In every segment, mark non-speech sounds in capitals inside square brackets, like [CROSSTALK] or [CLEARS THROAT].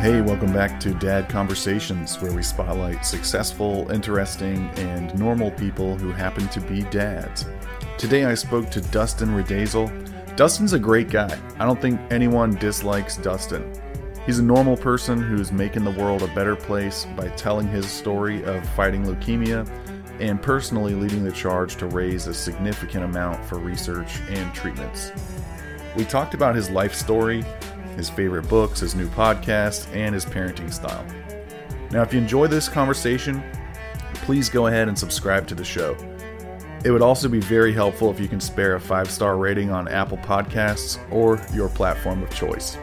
Hey, welcome back to Dad Conversations, where we spotlight successful, interesting, and normal people who happen to be dads. Today I spoke to Dustin Redazel. Dustin's a great guy. I don't think anyone dislikes Dustin. He's a normal person who's making the world a better place by telling his story of fighting leukemia and personally leading the charge to raise a significant amount for research and treatments. We talked about his life story, his favorite books, his new podcast, and his parenting style. Now, if you enjoy this conversation, please go ahead and subscribe to the show. It would also be very helpful if you can spare a five star rating on Apple Podcasts or your platform of choice.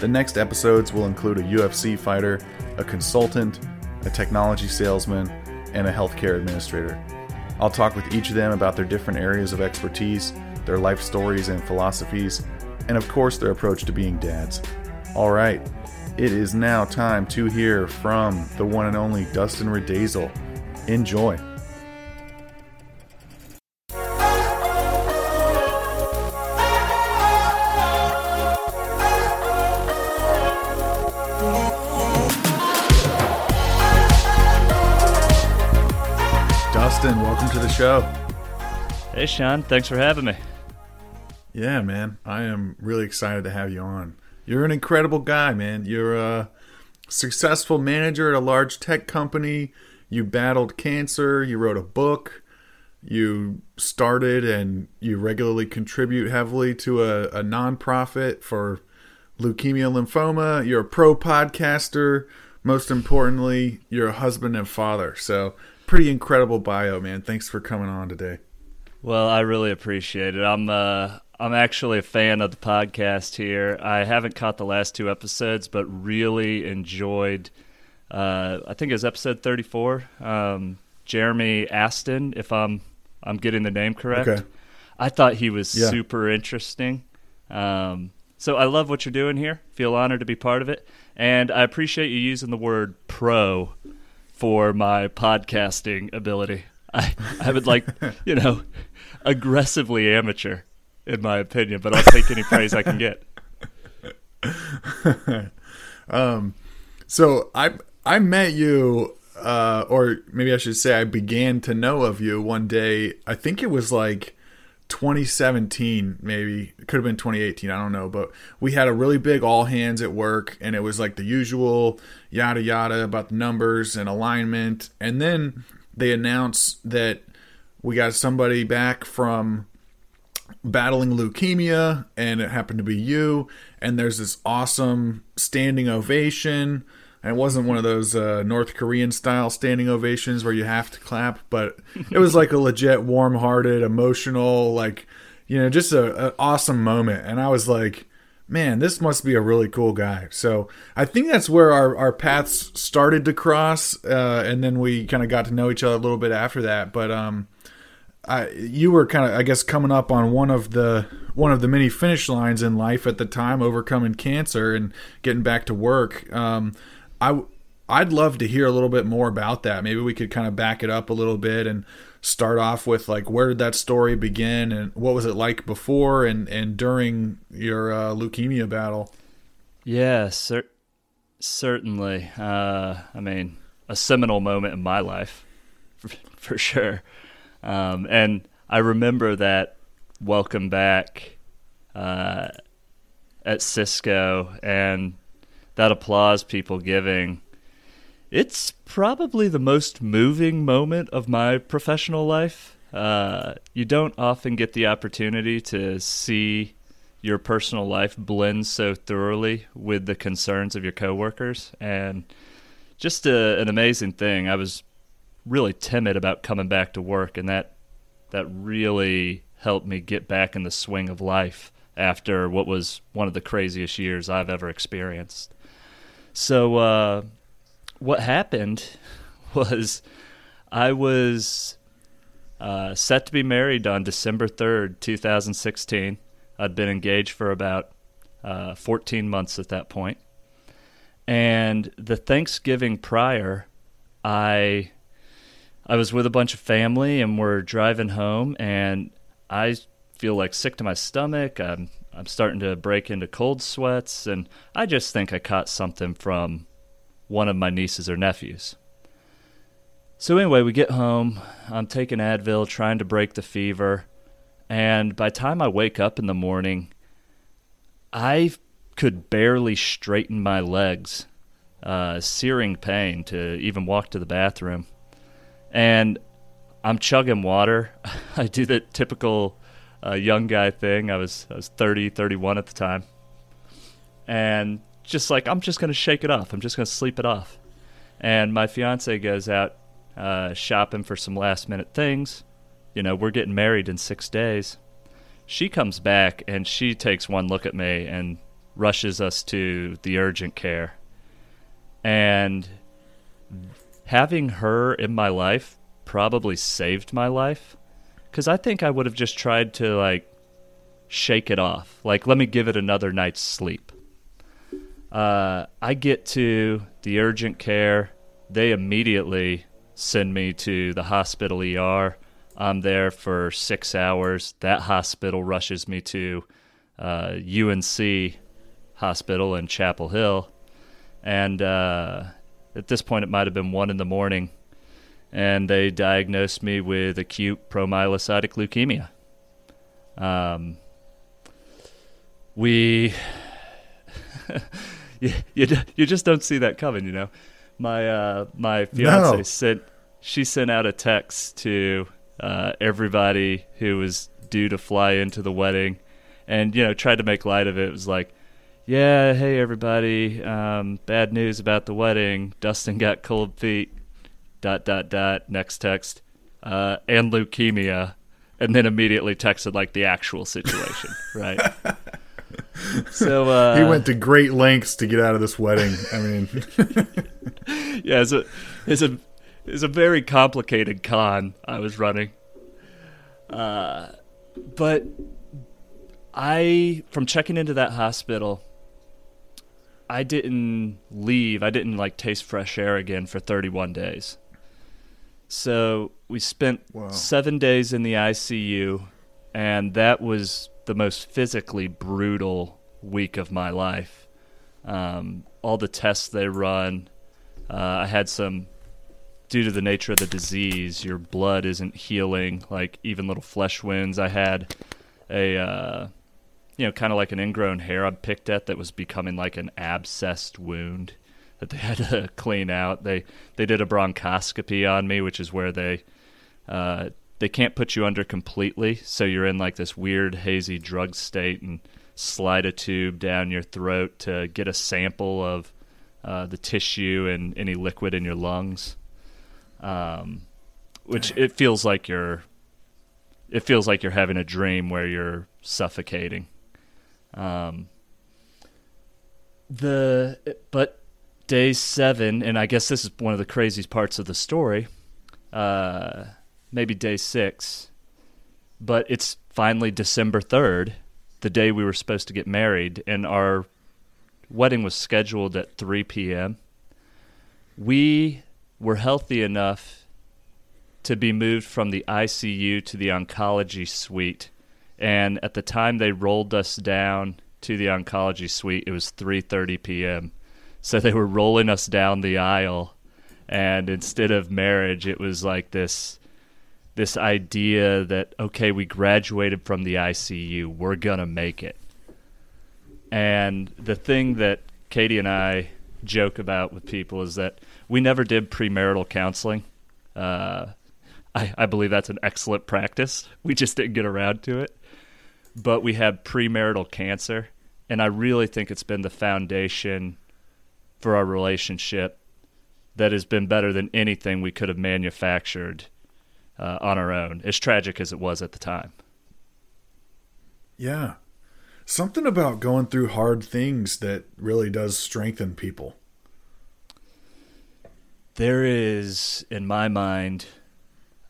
The next episodes will include a UFC fighter, a consultant, a technology salesman, and a healthcare administrator. I'll talk with each of them about their different areas of expertise, their life stories and philosophies, and of course, their approach to being dads. All right, it is now time to hear from the one and only Dustin Redazel. Enjoy. Dustin, welcome to the show. Hey, Sean. Thanks for having me. Yeah, man. I am really excited to have you on. You're an incredible guy, man. You're a successful manager at a large tech company. You battled cancer. You wrote a book. You started and you regularly contribute heavily to a, a nonprofit for leukemia lymphoma. You're a pro podcaster. Most importantly, you're a husband and father. So, pretty incredible bio, man. Thanks for coming on today. Well, I really appreciate it. I'm uh, I'm actually a fan of the podcast here. I haven't caught the last two episodes, but really enjoyed. Uh, I think it was episode 34. Um, Jeremy Aston, if I'm I'm getting the name correct. Okay. I thought he was Yeah. super interesting. Um, so I love what you're doing here. Feel honored to be part of it, and I appreciate you using the word pro for my podcasting ability. I I would like [LAUGHS] you know aggressively amateur in my opinion, but I'll take any praise I can get. [LAUGHS] So I I met you, uh, or maybe I should say I began to know of you one day. I think it was like 2017, maybe it could have been 2018. I don't know, but we had a really big all hands at work, and it was like the usual yada yada about the numbers and alignment, and then they announced that we got somebody back from battling leukemia and it happened to be you and there's this awesome standing ovation. And it wasn't one of those uh, north korean style standing ovations where you have to clap but it was like a legit warm-hearted emotional like you know just an awesome moment. And i was like man this must be a really cool guy. So i think that's where our, our paths started to cross uh, and then we kind of got to know each other a little bit after that. But um I, you were kind of, I guess, coming up on one of the one of the many finish lines in life at the time, overcoming cancer and getting back to work. Um, I I'd love to hear a little bit more about that. Maybe we could kind of back it up a little bit and start off with like where did that story begin and what was it like before and and during your uh, leukemia battle. Yeah, cer- certainly. Uh, I mean, a seminal moment in my life, for, [LAUGHS] for sure. Um, and I remember that welcome back uh, at Cisco and that applause people giving. It's probably the most moving moment of my professional life. Uh, you don't often get the opportunity to see your personal life blend so thoroughly with the concerns of your coworkers, and just a, an amazing thing. I was really timid about coming back to work, and that that really helped me get back in the swing of life after what was one of the craziest years I've ever experienced. So, uh, what happened [LAUGHS] was I was uh, set to be married on December 3rd, 2016. I'd been engaged for about uh, 14 months at that point. And the Thanksgiving prior, I I was with a bunch of family and we're driving home and I feel like sick to my stomach. I'm I'm starting to break into cold sweats, and I just think I caught something from one of my nieces or nephews. So, anyway, we get home. I'm taking Advil, trying to break the fever. And by time I wake up in the morning, I could barely straighten my legs, uh, searing pain to even walk to the bathroom. And I'm chugging water. [LAUGHS] I do the typical uh, young guy thing. I was I was 30, 31 at the time, and just like I'm just gonna shake it off. I'm just gonna sleep it off. And my fiance goes out uh, shopping for some last minute things. You know, we're getting married in six days. She comes back and she takes one look at me and rushes us to the urgent care. And having her in my life probably saved my life because I think I would have just tried to like shake it off. Like, let me give it another night's sleep. Uh, I get to the urgent care. They immediately send me to the hospital ER. I'm there for six hours. That hospital rushes me to uh, UNC Hospital in Chapel Hill. And uh, at this point, it might have been one in the morning and they diagnosed me with acute promyelocytic leukemia. Um, we, [LAUGHS] you, you, you just don't see that coming, you know. My uh, my fiance no. sent she sent out a text to uh, everybody who was due to fly into the wedding, and you know tried to make light of it. It was like, yeah, hey everybody, um, bad news about the wedding. Dustin got cold feet. Dot dot dot. Next text. Uh, and leukemia. And then immediately texted like the actual situation [LAUGHS] right? So uh, he went to great lengths to get out of this wedding i mean. [LAUGHS] Yeah it's a it's a it's a very complicated con i was running. Uh, but i from checking into that hospital I didn't leave. I didn't like taste fresh air again for 31 days. So we spent wow. seven days in the ICU, and that was the most physically brutal week of my life. Um, all the tests they run, uh, I had some, due to the nature of the disease, your blood isn't healing, like even little flesh wounds. I had a, uh, you know, kind of like an ingrown hair I picked at that was becoming like an abscessed wound that they [LAUGHS] had to clean out. They they did a bronchoscopy on me, which is where they uh, they can't put you under completely, so you're in like this weird hazy drug state and slide a tube down your throat to get a sample of uh, the tissue and any liquid in your lungs. Um, which it feels like you're it feels like you're having a dream where you're suffocating. Um, the but day seven, and I guess this is one of the craziest parts of the story. Uh, maybe day six, but it's finally December third, the day we were supposed to get married, and our wedding was scheduled at three p.m. We were healthy enough to be moved from the ICU to the oncology suite, and at the time they rolled us down to the oncology suite, it was 3:30 p.m. So they were rolling us down the aisle, and instead of marriage, it was like this this idea that okay, we graduated from the ICU, we're gonna make it. And the thing that Katie and I joke about with people is that we never did premarital counseling. Uh, I, I believe that's an excellent practice. We just didn't get around to it. But we had premarital cancer, and I really think it's been the foundation for our relationship that has been better than anything we could have manufactured uh, on our own, as tragic as it was at the time. Yeah. Something about going through hard things that really does strengthen people. There is, in my mind,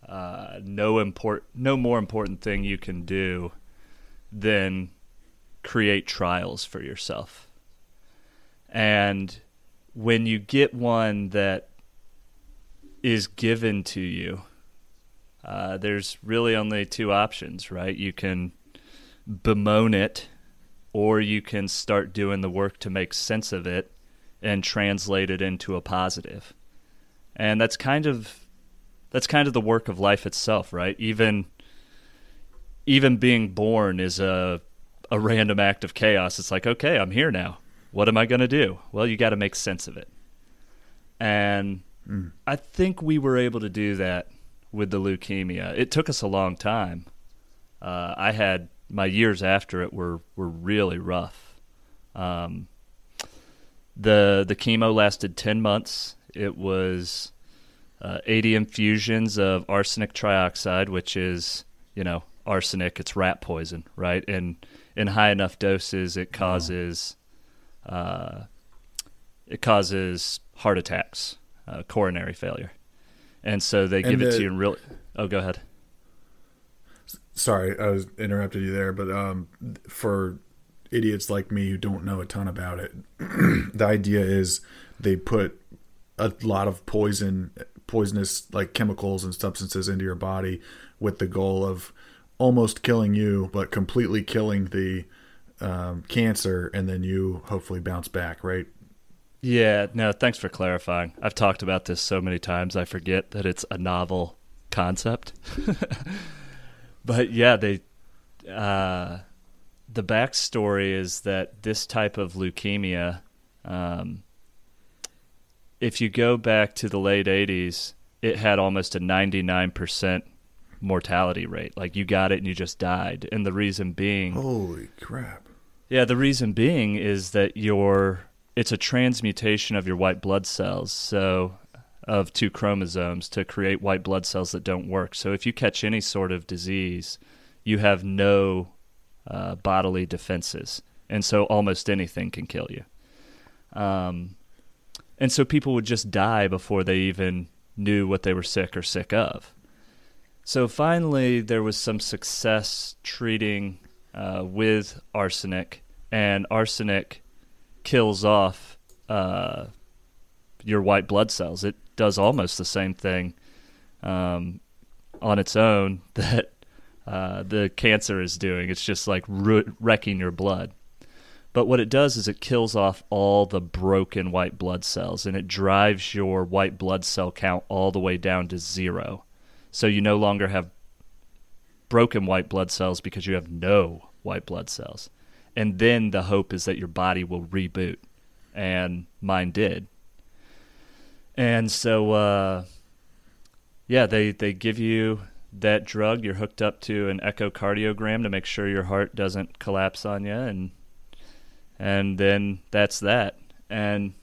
uh, no import, no more important thing you can do than create trials for yourself. And when you get one that is given to you, uh, there's really only two options, right? You can bemoan it or you can start doing the work to make sense of it and translate it into a positive. And that's kind of that's kind of the work of life itself, right? Even even being born is a a random act of chaos. It's like, okay, I'm here now. What am I going to do? Well, you got to make sense of it. And mm. I think we were able to do that with the leukemia. It took us a long time. Uh, I had my years after it were were really rough. Um, the the chemo lasted ten months. It was uh, 80 infusions of arsenic trioxide, which is you know arsenic. It's rat poison, right? And in high enough doses, it causes uh, it causes heart attacks, uh, coronary failure, and so they give the, it to you in real. Oh, go ahead. Sorry, I was interrupted you there, but um, for idiots like me who don't know a ton about it, [CLEARS THROAT] the idea is they put a lot of poison, poisonous like chemicals and substances into your body with the goal of almost killing you, but completely killing the um, cancer, and then you hopefully bounce back, right? Yeah, no, thanks for clarifying. I've talked about this so many times, I forget that it's a novel concept. [LAUGHS] but yeah, they uh, the backstory is that this type of leukemia, um, if you go back to the late '80s, it had almost a 99 percent mortality rate. Like you got it and you just died, and the reason being, holy crap. Yeah, the reason being is that your it's a transmutation of your white blood cells. So of two chromosomes to create white blood cells that don't work. So if you catch any sort of disease, you have no uh, bodily defenses, and so almost anything can kill you. Um, and so people would just die before they even knew what they were sick or sick of. So finally, there was some success treating uh, with arsenic, and arsenic kills off uh, your white blood cells. It does almost the same thing um, on its own [LAUGHS] that uh, the cancer is doing. It's just like wrecking your blood. But what it does is it kills off all the broken white blood cells and it drives your white blood cell count all the way down to zero. So you no longer have broken white blood cells because you have no white blood cells. And then the hope is that your body will reboot. And mine did. And so, uh, yeah, they, they give you that drug. You're hooked up to an echocardiogram to make sure your heart doesn't collapse on you. And, and then that's that. And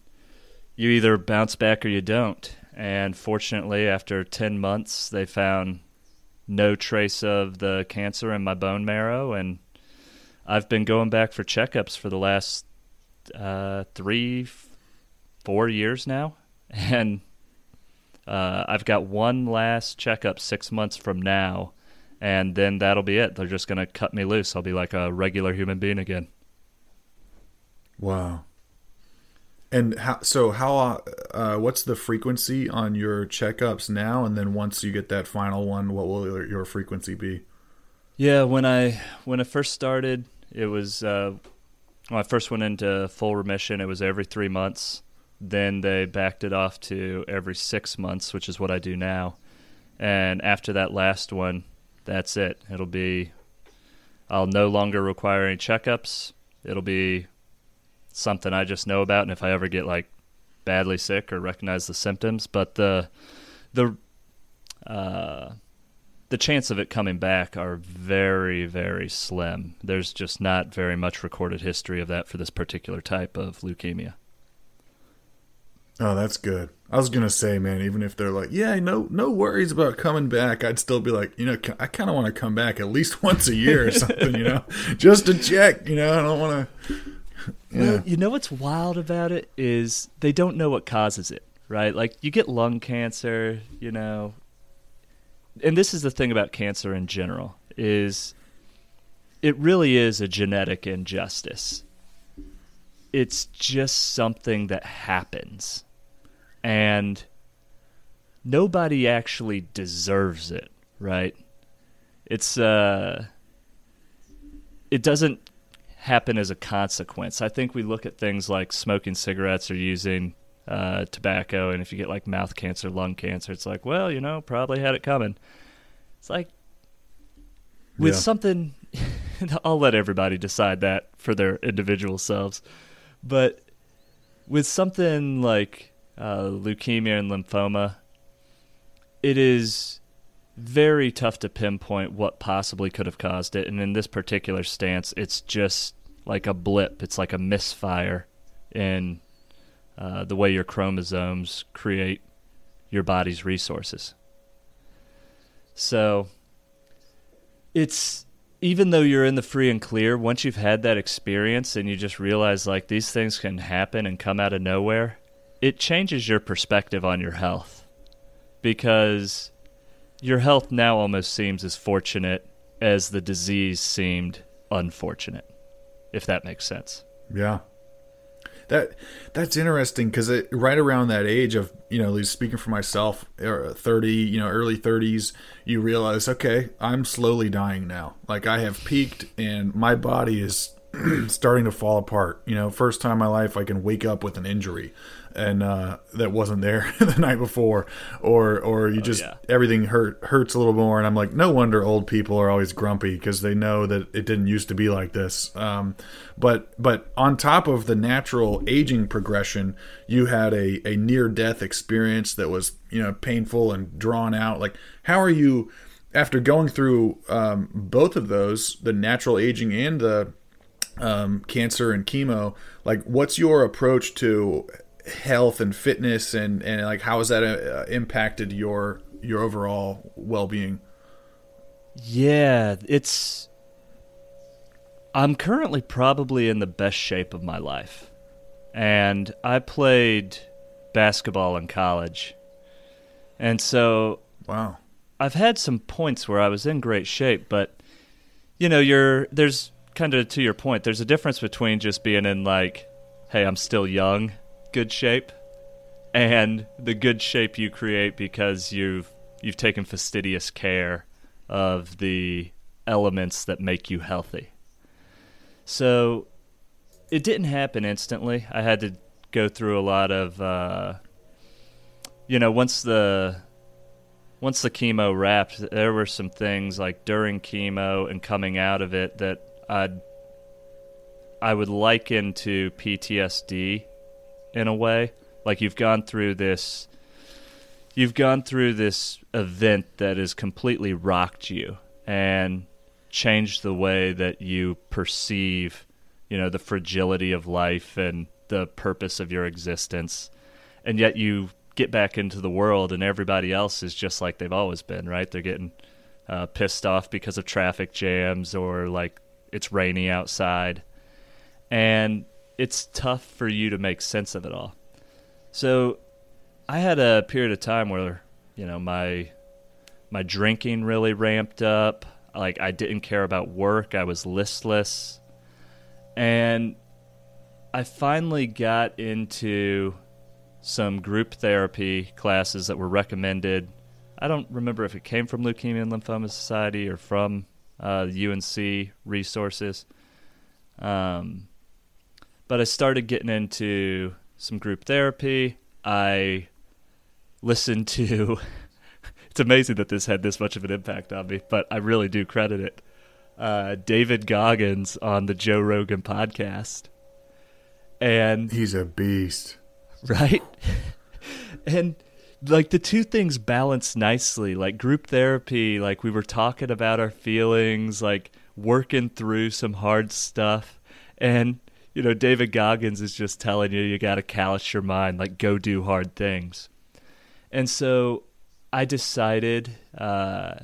you either bounce back or you don't. And fortunately, after 10 months, they found no trace of the cancer in my bone marrow. And I've been going back for checkups for the last uh, three, four years now, [LAUGHS] and uh, I've got one last checkup six months from now, and then that'll be it. They're just going to cut me loose. I'll be like a regular human being again. Wow. And how? So how? Uh, what's the frequency on your checkups now? And then once you get that final one, what will your frequency be? Yeah, when I when I first started, it was uh, when I first went into full remission. It was every three months. Then they backed it off to every six months, which is what I do now. And after that last one, that's it. It'll be. I'll no longer require any checkups. It'll be something I just know about, and if I ever get like badly sick or recognize the symptoms, but the the uh, the chance of it coming back are very, very slim. There's just not very much recorded history of that for this particular type of leukemia. Oh, that's good. I was gonna say, man, even if they're like, yeah, no, no worries about coming back, I'd still be like, you know, I kind of want to come back at least [LAUGHS] once a year or something, you know, [LAUGHS] just to check. You know, I don't want to. Yeah. Well, you know what's wild about it is they don't know what causes it, right? Like you get lung cancer, you know, and this is the thing about cancer in general is it really is a genetic injustice. It's just something that happens. And nobody actually deserves it, right? It's uh it doesn't happen as a consequence. I think we look at things like smoking cigarettes or using uh, tobacco, and if you get like mouth cancer, lung cancer, it's like, well, you know, probably had it coming. It's like with yeah. something, [LAUGHS] I'll let everybody decide that for their individual selves, but with something like uh, leukemia and lymphoma, it is very tough to pinpoint what possibly could have caused it. And in this particular stance, it's just like a blip. It's like a misfire in uh, the way your chromosomes create your body's resources. So it's even though you're in the free and clear, once you've had that experience and you just realize like these things can happen and come out of nowhere, it changes your perspective on your health because your health now almost seems as fortunate as the disease seemed unfortunate, if that makes sense. Yeah. That that's interesting because right around that age of you know, at least speaking for myself, er, thirty, you know, early thirties, you realize, okay, I'm slowly dying now. Like I have peaked, and my body is [CLEARS THROAT] starting to fall apart. You know, first time in my life I can wake up with an injury and uh, that wasn't there [LAUGHS] the night before, or or you oh, just yeah. everything hurt hurts a little more, and I'm like, no wonder old people are always grumpy because they know that it didn't used to be like this. Um, but but on top of the natural aging progression, you had a a near death experience that was you know painful and drawn out. Like, how are you? After going through um, both of those, the natural aging and the um, cancer and chemo, like what's your approach to health and fitness and and like how has that uh, impacted your your overall well-being? Yeah it's i'm currently probably in the best shape of my life. And i played basketball in college. And so wow. I've had some points where i was in great shape but you know you're there's kind of to your point there's a difference between just being in like hey i'm still young good shape and the good shape you create because you've you've taken fastidious care of the elements that make you healthy. So it didn't happen instantly. I had to go through a lot of uh, you know, once the once the chemo wrapped, there were some things like during chemo and coming out of it that I'd I would liken to PTSD in a way. Like you've gone through this you've gone through this event that has completely rocked you and changed the way that you perceive, you know, the fragility of life and the purpose of your existence. And yet you get back into the world and everybody else is just like they've always been, right? They're getting uh, pissed off because of traffic jams or like it's rainy outside. And it's tough for you to make sense of it all. So I had a period of time where, you know, my my drinking really ramped up. Like I didn't care about work. I was listless. And I finally got into some group therapy classes that were recommended. I don't remember if it came from Leukemia and Lymphoma Society or from uh, UNC resources. Um, but I started getting into some group therapy. I listened to. [LAUGHS] it's amazing that this had this much of an impact on me, but I really do credit it. Uh, David Goggins on the Joe Rogan podcast, and he's a beast, right? [LAUGHS] and like the two things balance nicely. Like group therapy, like we were talking about our feelings, like working through some hard stuff, and you know, David Goggins is just telling you you got to callous your mind, like go do hard things. And so I decided. Uh,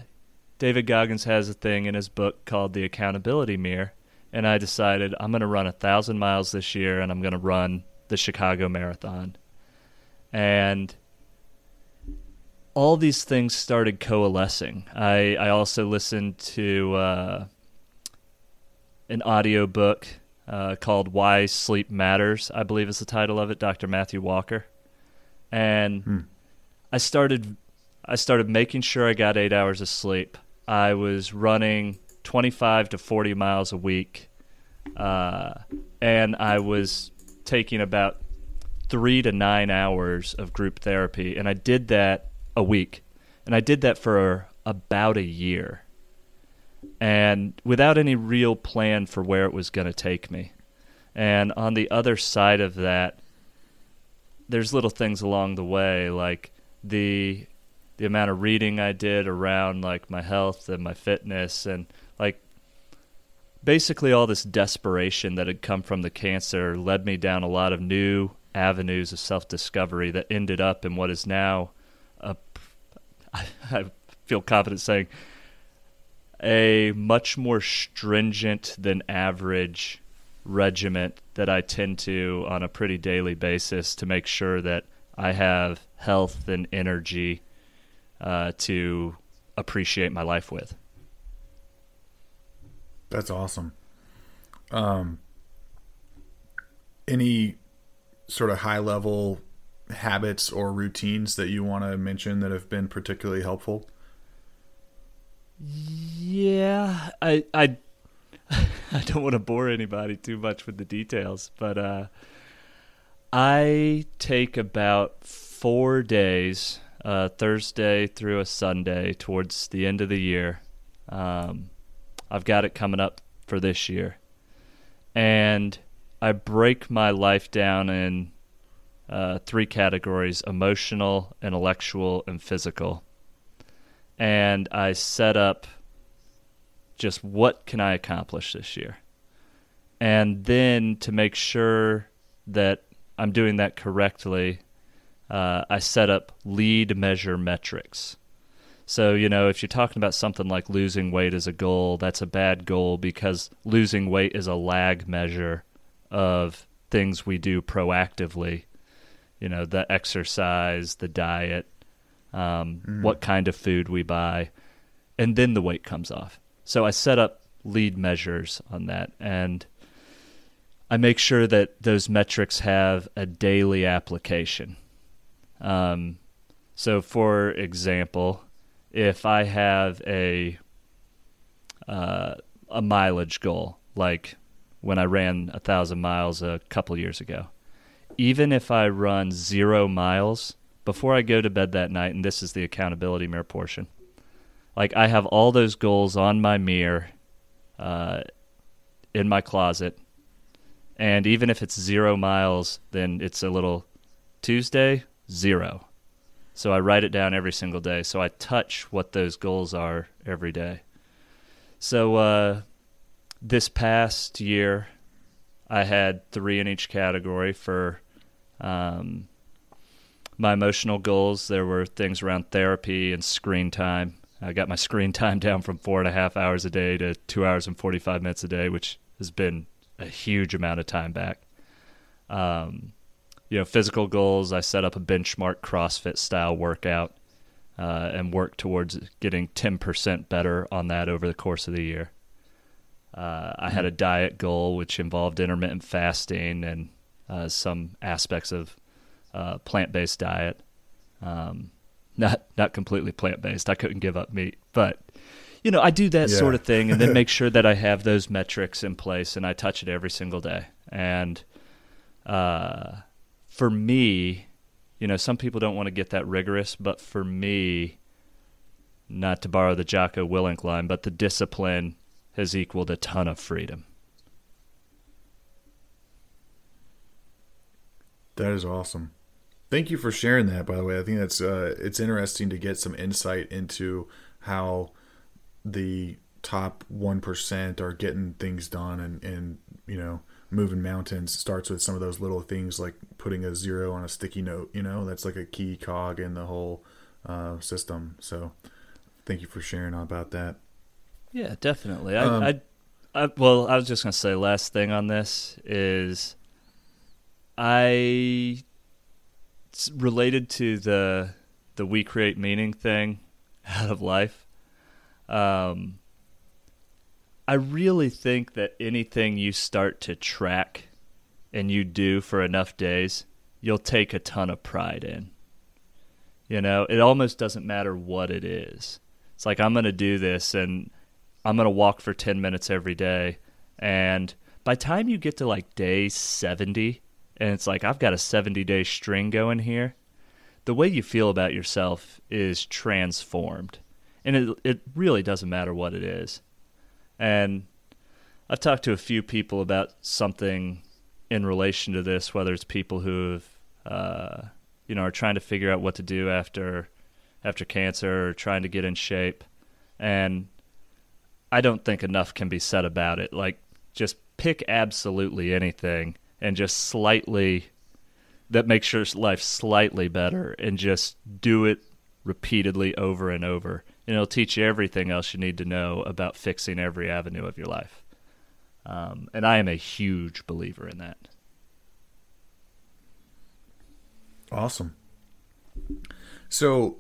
David Goggins has a thing in his book called the Accountability Mirror, and I decided I'm going to run a thousand miles this year, and I'm going to run the Chicago Marathon. And all these things started coalescing. I, I also listened to uh, an audio book uh, called Why Sleep Matters, I believe is the title of it, Dr. Matthew Walker. And hmm. I started I started making sure I got 8 hours of sleep. I was running 25 to 40 miles a week uh, and I was taking about three to nine hours of group therapy, and I did that a week, and I did that for about a year, and without any real plan for where it was going to take me. And on the other side of that, there's little things along the way, like the the amount of reading I did around like my health and my fitness and like basically all this desperation that had come from the cancer led me down a lot of new avenues of self-discovery that ended up in what is now a [LAUGHS] I feel confident saying a much more stringent than average regiment that I tend to on a pretty daily basis to make sure that I have health and energy uh, to appreciate my life with. That's awesome. Um, any sort of high level habits or routines that you want to mention that have been particularly helpful? Yeah, I I [LAUGHS] I don't want to bore anybody too much with the details, but uh, I take about four days, uh, Thursday through a Sunday, towards the end of the year. Um, I've got it coming up for this year, and I break my life down in uh, three categories: emotional, intellectual, and physical. And I set up just what can I accomplish this year? And then to make sure that I'm doing that correctly, uh, I set up lead measure metrics. So, you know, if you're talking about something like losing weight as a goal, that's a bad goal because losing weight is a lag measure of things we do proactively. You know, the exercise, the diet, um, mm. what kind of food we buy, and then the weight comes off. So I set up lead measures on that and I make sure that those metrics have a daily application. Um, so, for example, if I have a uh, a mileage goal, like when I ran a thousand miles a couple years ago, even if I run zero miles before I go to bed that night, and this is the accountability mirror portion, like I have all those goals on my mirror, uh, in my closet, and even if it's zero miles, then it's a little Tuesday zero. So I write it down every single day. So I touch what those goals are every day. So uh, this past year, I had three in each category for um, my emotional goals. There were things around therapy and screen time. I got my screen [LAUGHS] time down from four and a half hours a day to two hours and 45 minutes a day, which has been a huge amount of time back. Um, you know, physical goals, I set up a benchmark CrossFit style workout uh, and work towards getting 10% better on that over the course of the year. Uh, I had a diet goal which involved intermittent fasting and uh, some aspects of uh, plant based diet. Um, not not completely plant based. I couldn't give up meat, but you know, I do that yeah. sort of thing, and then [LAUGHS] make sure that I have those metrics in place, and I touch it every single day. And uh, for me, you know, some people don't want to get that rigorous, but for me, not to borrow the Jocko Willink line, but the discipline has equaled a ton of freedom. That is awesome. Thank you for sharing that. By the way, I think that's uh, it's interesting to get some insight into how the top one percent are getting things done, and and you know moving mountains starts with some of those little things like putting a zero on a sticky note. You know, that's like a key cog in the whole uh, system. So, thank you for sharing about that. Yeah, definitely. I, um, I, I, well, I was just gonna say last thing on this is I it's related to the the we create meaning thing [LAUGHS] out of life. Um, I really think that anything you start to track and you do for enough days, you'll take a ton of pride in. You know, it almost doesn't matter what it is. It's like I'm going to do this and I'm going to walk for 10 minutes every day and by time you get to like day 70 and it's like I've got a 70 day string going here, the way you feel about yourself is transformed. And it it really doesn't matter what it is. And I've talked to a few people about something in relation to this, whether it's people who uh, you know are trying to figure out what to do after after cancer or trying to get in shape. And I don't think enough can be said about it. Like just pick absolutely anything and just slightly that makes your life slightly better and just do it repeatedly over and over. And it'll teach you everything else you need to know about fixing every avenue of your life. Um, and I am a huge believer in that. Awesome. So,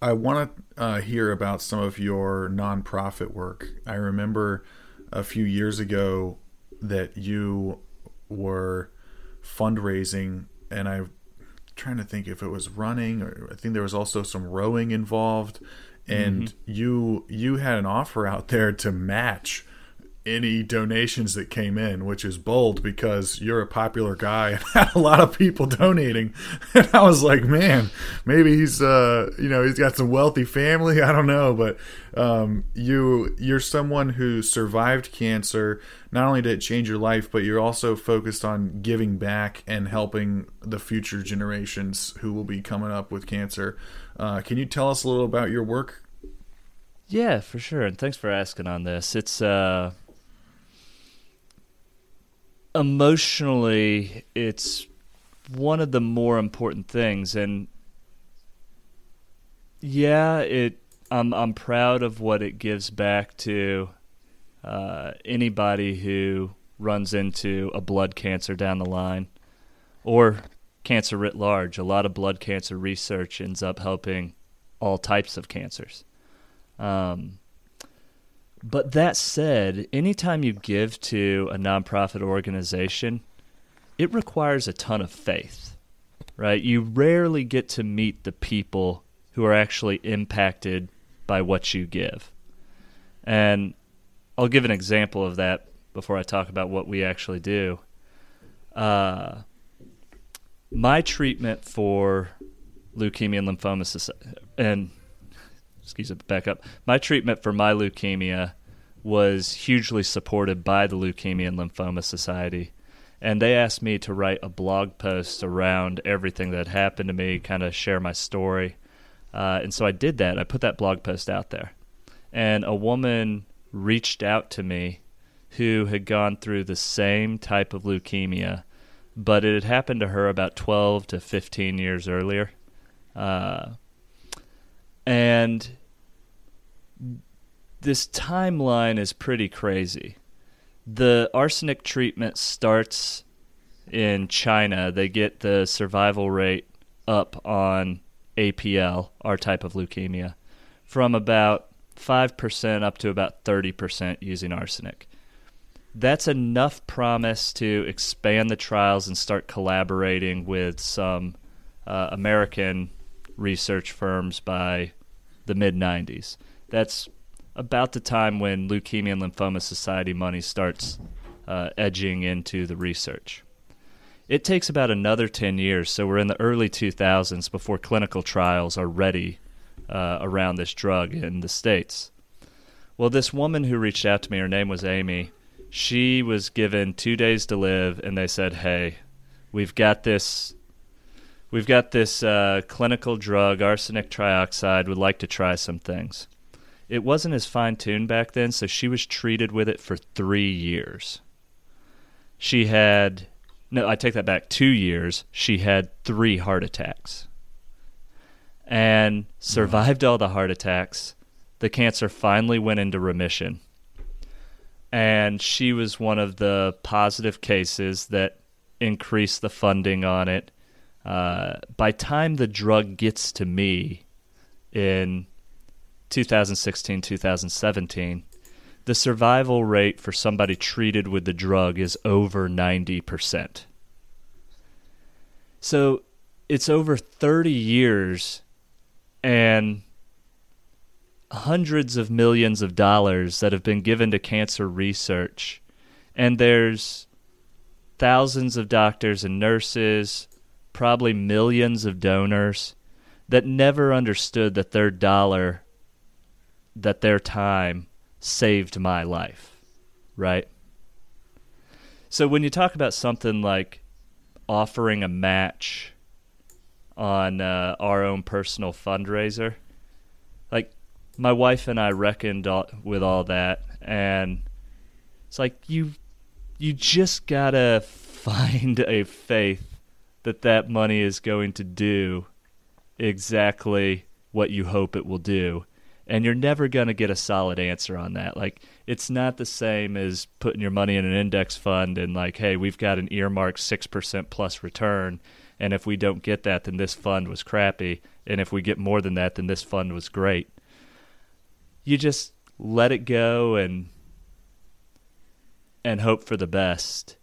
I want to uh, hear about some of your nonprofit work. I remember a few years ago that you were fundraising, and I'm trying to think if it was running or I think there was also some rowing involved, and mm-hmm. you you had an offer out there to match any donations that came in, which is bold because you're a popular guy and [LAUGHS] had a lot of people donating. [LAUGHS] And I was like, man, maybe he's uh, you know, he's got some wealthy family. [LAUGHS] I don't know, but um, you you're someone who survived cancer. Not only did it change your life, but you're also focused on giving back and helping the future generations who will be coming up with cancer. Uh, can you tell us a little about your work? Yeah, for sure. And thanks for asking on this. It's uh emotionally, it's one of the more important things. And yeah, it. I'm I'm proud of what it gives back to uh, anybody who runs into a blood cancer down the line, or cancer writ large. A lot of blood cancer research ends up helping all types of cancers. Um, but that said, anytime you give to a nonprofit organization, it requires a ton of faith, right? You rarely get to meet the people who are actually impacted by what you give. And I'll give an example of that before I talk about what we actually do. Uh, my treatment for leukemia and lymphoma and excuse me, back up. My treatment for my leukemia was hugely supported by the Leukemia and Lymphoma Society. And they asked me to write a blog post around everything that happened to me, kind of share my story. Uh, and so I did that. I put that blog post out there. And a woman reached out to me who had gone through the same type of leukemia, but it had happened to her about 12 to 15 years earlier. Uh, and this timeline is pretty crazy. The arsenic treatment starts in China. They get the survival rate up on APL, our type of leukemia, from about 5% up to about 30% using arsenic. That's enough promise to expand the trials and start collaborating with some uh, American research firms by the mid 90s. That's about the time when Leukemia and Lymphoma Society money starts uh, edging into the research. It takes about another 10 years, so we're in the early 2000s before clinical trials are ready uh, around this drug in the States. Well, this woman who reached out to me, her name was Amy, she was given two days to live, and they said, hey, we've got this we've got this uh, clinical drug, arsenic trioxide. We'd like to try some things. It wasn't as fine tuned back then, so she was treated with it for three years. She had, no, I take that back, two years. She had three heart attacks and survived all the heart attacks. The cancer finally went into remission. And she was one of the positive cases that increased the funding on it uh, by time the drug gets to me in 2016 2017 the survival rate for somebody treated with the drug is over 90%. So it's over 30 years and hundreds of millions of dollars that have been given to cancer research And there's thousands of doctors and nurses, probably millions of donors that never understood that their dollar, that their time saved my life, right? So when you talk about something like offering a match on uh, our own personal fundraiser, like my wife and I reckoned all, with all that, and it's like you you just gotta [LAUGHS] find a faith that that money is going to do exactly what you hope it will do and you're never going to get a solid answer on that like it's not the same as putting your money in an index fund and like hey we've got an earmarked 6% plus return and if we don't get that then this fund was crappy and if we get more than that then this fund was great you just let it go and and hope for the best.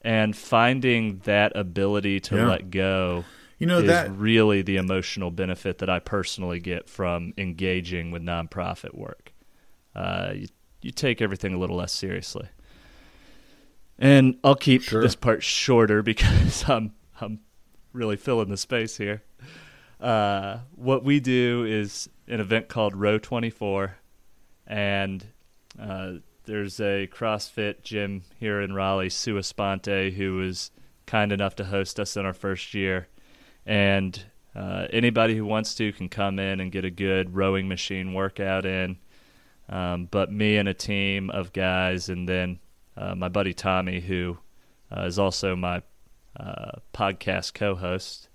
And finding that ability to Yeah. let go You know is that really the emotional benefit that I personally get from engaging with nonprofit work. Uh, you, you take everything a little less seriously. And I'll keep Sure. this part shorter [LAUGHS] because I'm I'm really filling the space here. Uh, what we do is an event called Row 24, and uh, there's a CrossFit gym here in Raleigh, Sua Sponte, who was kind enough to host us in our first year. And uh, anybody who wants to can come in and get a good rowing machine workout in. Um, but me and a team of guys, and then uh, my buddy Tommy, who uh, is also my uh, podcast co-host,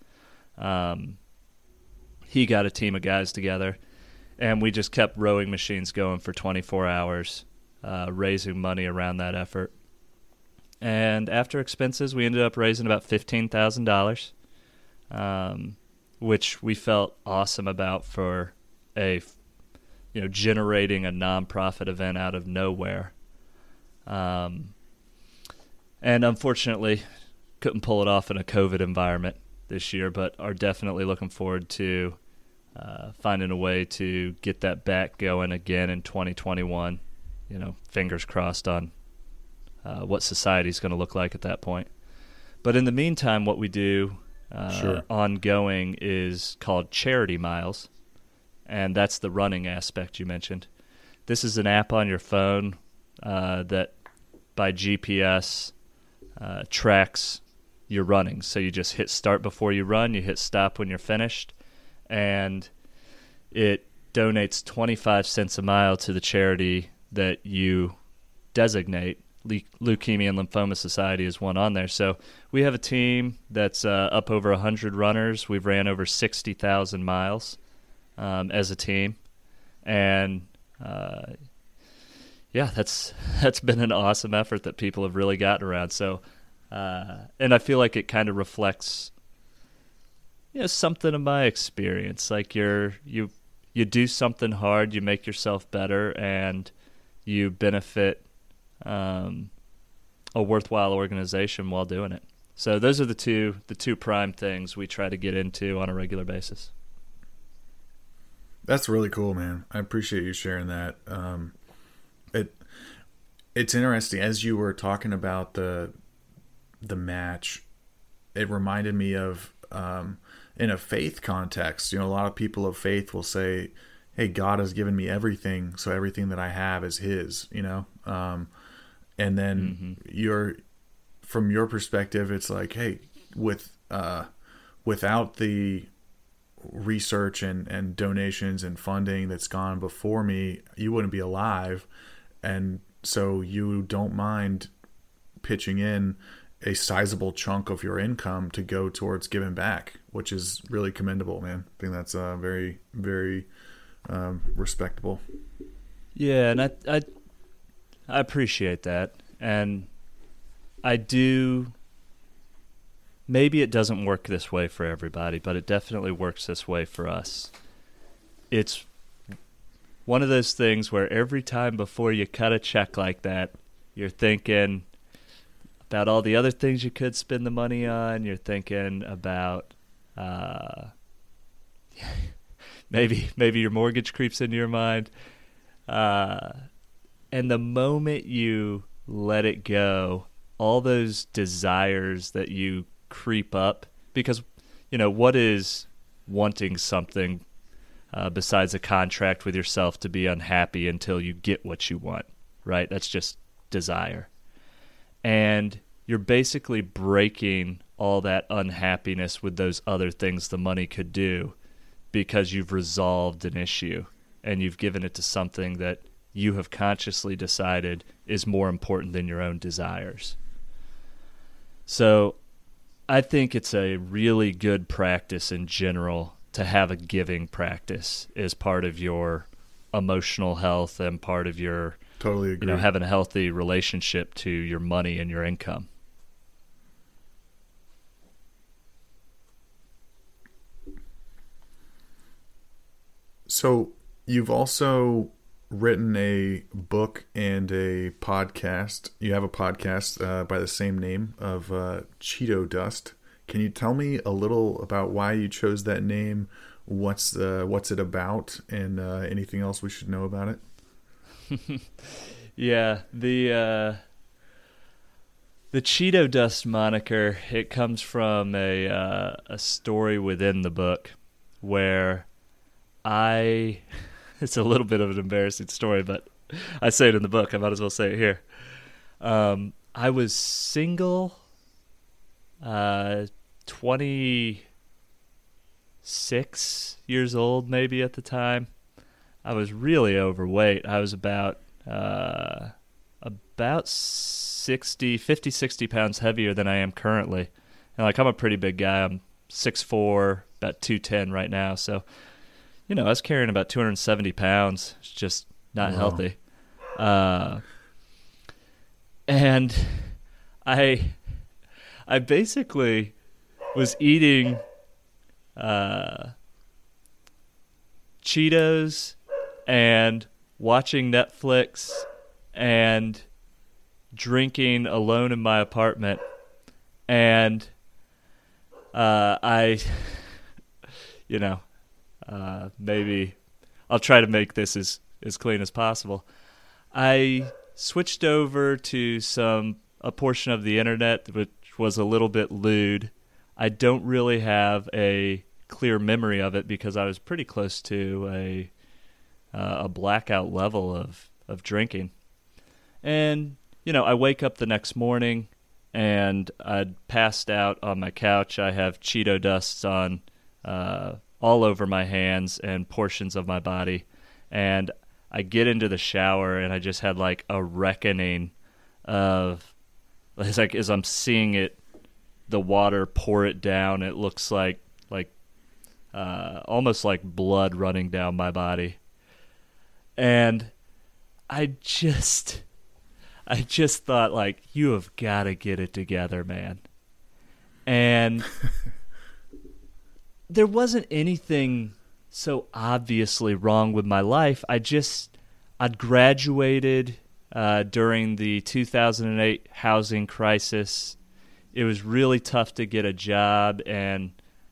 um, he got a team of guys together, and we just kept rowing machines going for 24 hours, uh, raising money around that effort. And after expenses, we ended up raising about fifteen thousand dollars, um, which we felt awesome about for a, you know, generating a nonprofit event out of nowhere. Um, and unfortunately, couldn't pull it off in a COVID environment this year, but are definitely looking forward to uh, finding a way to get that back going again in 2021. You know, fingers crossed on uh, what is going to look like at that point. But in the meantime, what we do uh, Sure. ongoing is called Charity Miles, and that's the running aspect you mentioned. This is an app on your phone uh, that, by GPS, uh, tracks your running. So you just hit start before you run, you hit stop when you're finished, and it donates 25 cents a mile to the charity that you designate. Le- Leukemia and Lymphoma Society is one on there. So we have a team that's uh, up over 100 runners. We've ran over 60,000 miles um, as a team. And uh, yeah, that's that's been an awesome effort that people have really gotten around. So, uh, and I feel like it kind of reflects, you know, something of my experience. Like you're you you do something hard, you make yourself better, and you benefit um, a worthwhile organization while doing it. So those are the two the two prime things we try to get into on a regular basis. That's really cool, man. I appreciate you sharing that. Um, it it's interesting as you were talking about the the match. It reminded me of um, in a faith context. You know, a lot of people of faith will say, "Hey, God has given me everything, so everything that I have is His." You know, um, and then you're from your perspective, it's like, hey, with uh, without the research and, and donations and funding that's gone before me, you wouldn't be alive. And so you don't mind pitching in a sizable chunk of your income to go towards giving back, which is really commendable, man. I think that's uh, very, very um, respectable. Yeah, and I, I I appreciate that, and I do. Maybe it doesn't work this way for everybody, but it definitely works this way for us. It's one of those things where every time before you cut a check like that, you're thinking about all the other things you could spend the money on. You're thinking about uh, [LAUGHS] maybe maybe your mortgage creeps into your mind. Uh, and the moment you let it go, all those desires that you creep up, because, you know, what is wanting something uh, besides a contract with yourself to be unhappy until you get what you want, right? That's just desire. And you're basically breaking all that unhappiness with those other things the money could do because you've resolved an issue and you've given it to something that you have consciously decided is more important than your own desires. So I think it's a really good practice in general to have a giving practice as part of your emotional health and part of your totally agree. you know having a healthy relationship to your money and your income. So you've also written a book and a podcast. You have a podcast uh, by the same name of uh, Cheeto Dust. Can you tell me a little about why you chose that name? What's the what's it about, and uh, anything else we should know about it? [LAUGHS] yeah, the uh, the Cheeto Dust moniker it comes from a uh, a story within the book where I it's a little bit of an embarrassing story, but I say it in the book. I might as well say it here. Um, I was single, uh, 26 years old, maybe at the time. I was really overweight. I was about, uh, about 60, 50, 60 pounds heavier than I am currently. And like, I'm a pretty big guy. I'm 6'4, about 210 right now. So, you know, I was carrying about 270 pounds. It's just not wow. healthy. Uh, and I, I basically was eating uh, Cheetos and watching Netflix and drinking alone in my apartment. And uh, I, [LAUGHS] you know, uh, maybe I'll try to make this as as clean as possible. I switched over to some a portion of the internet which was a little bit lewd. I don't really have a clear memory of it because I was pretty close to a uh, a blackout level of of drinking. And you know, I wake up the next morning and I'd passed out on my couch. I have Cheeto dusts on uh, all over my hands and portions of my body. And I get into the shower and I just had like a reckoning of it's like as I'm seeing it the water pour it down, it looks like like uh, almost like blood running down my body. And I just I just thought like you have got to get it together, man. And [LAUGHS] there wasn't anything so obviously wrong with my life. I just I'd graduated uh, during the 2008 housing crisis. It was really tough to get a job, and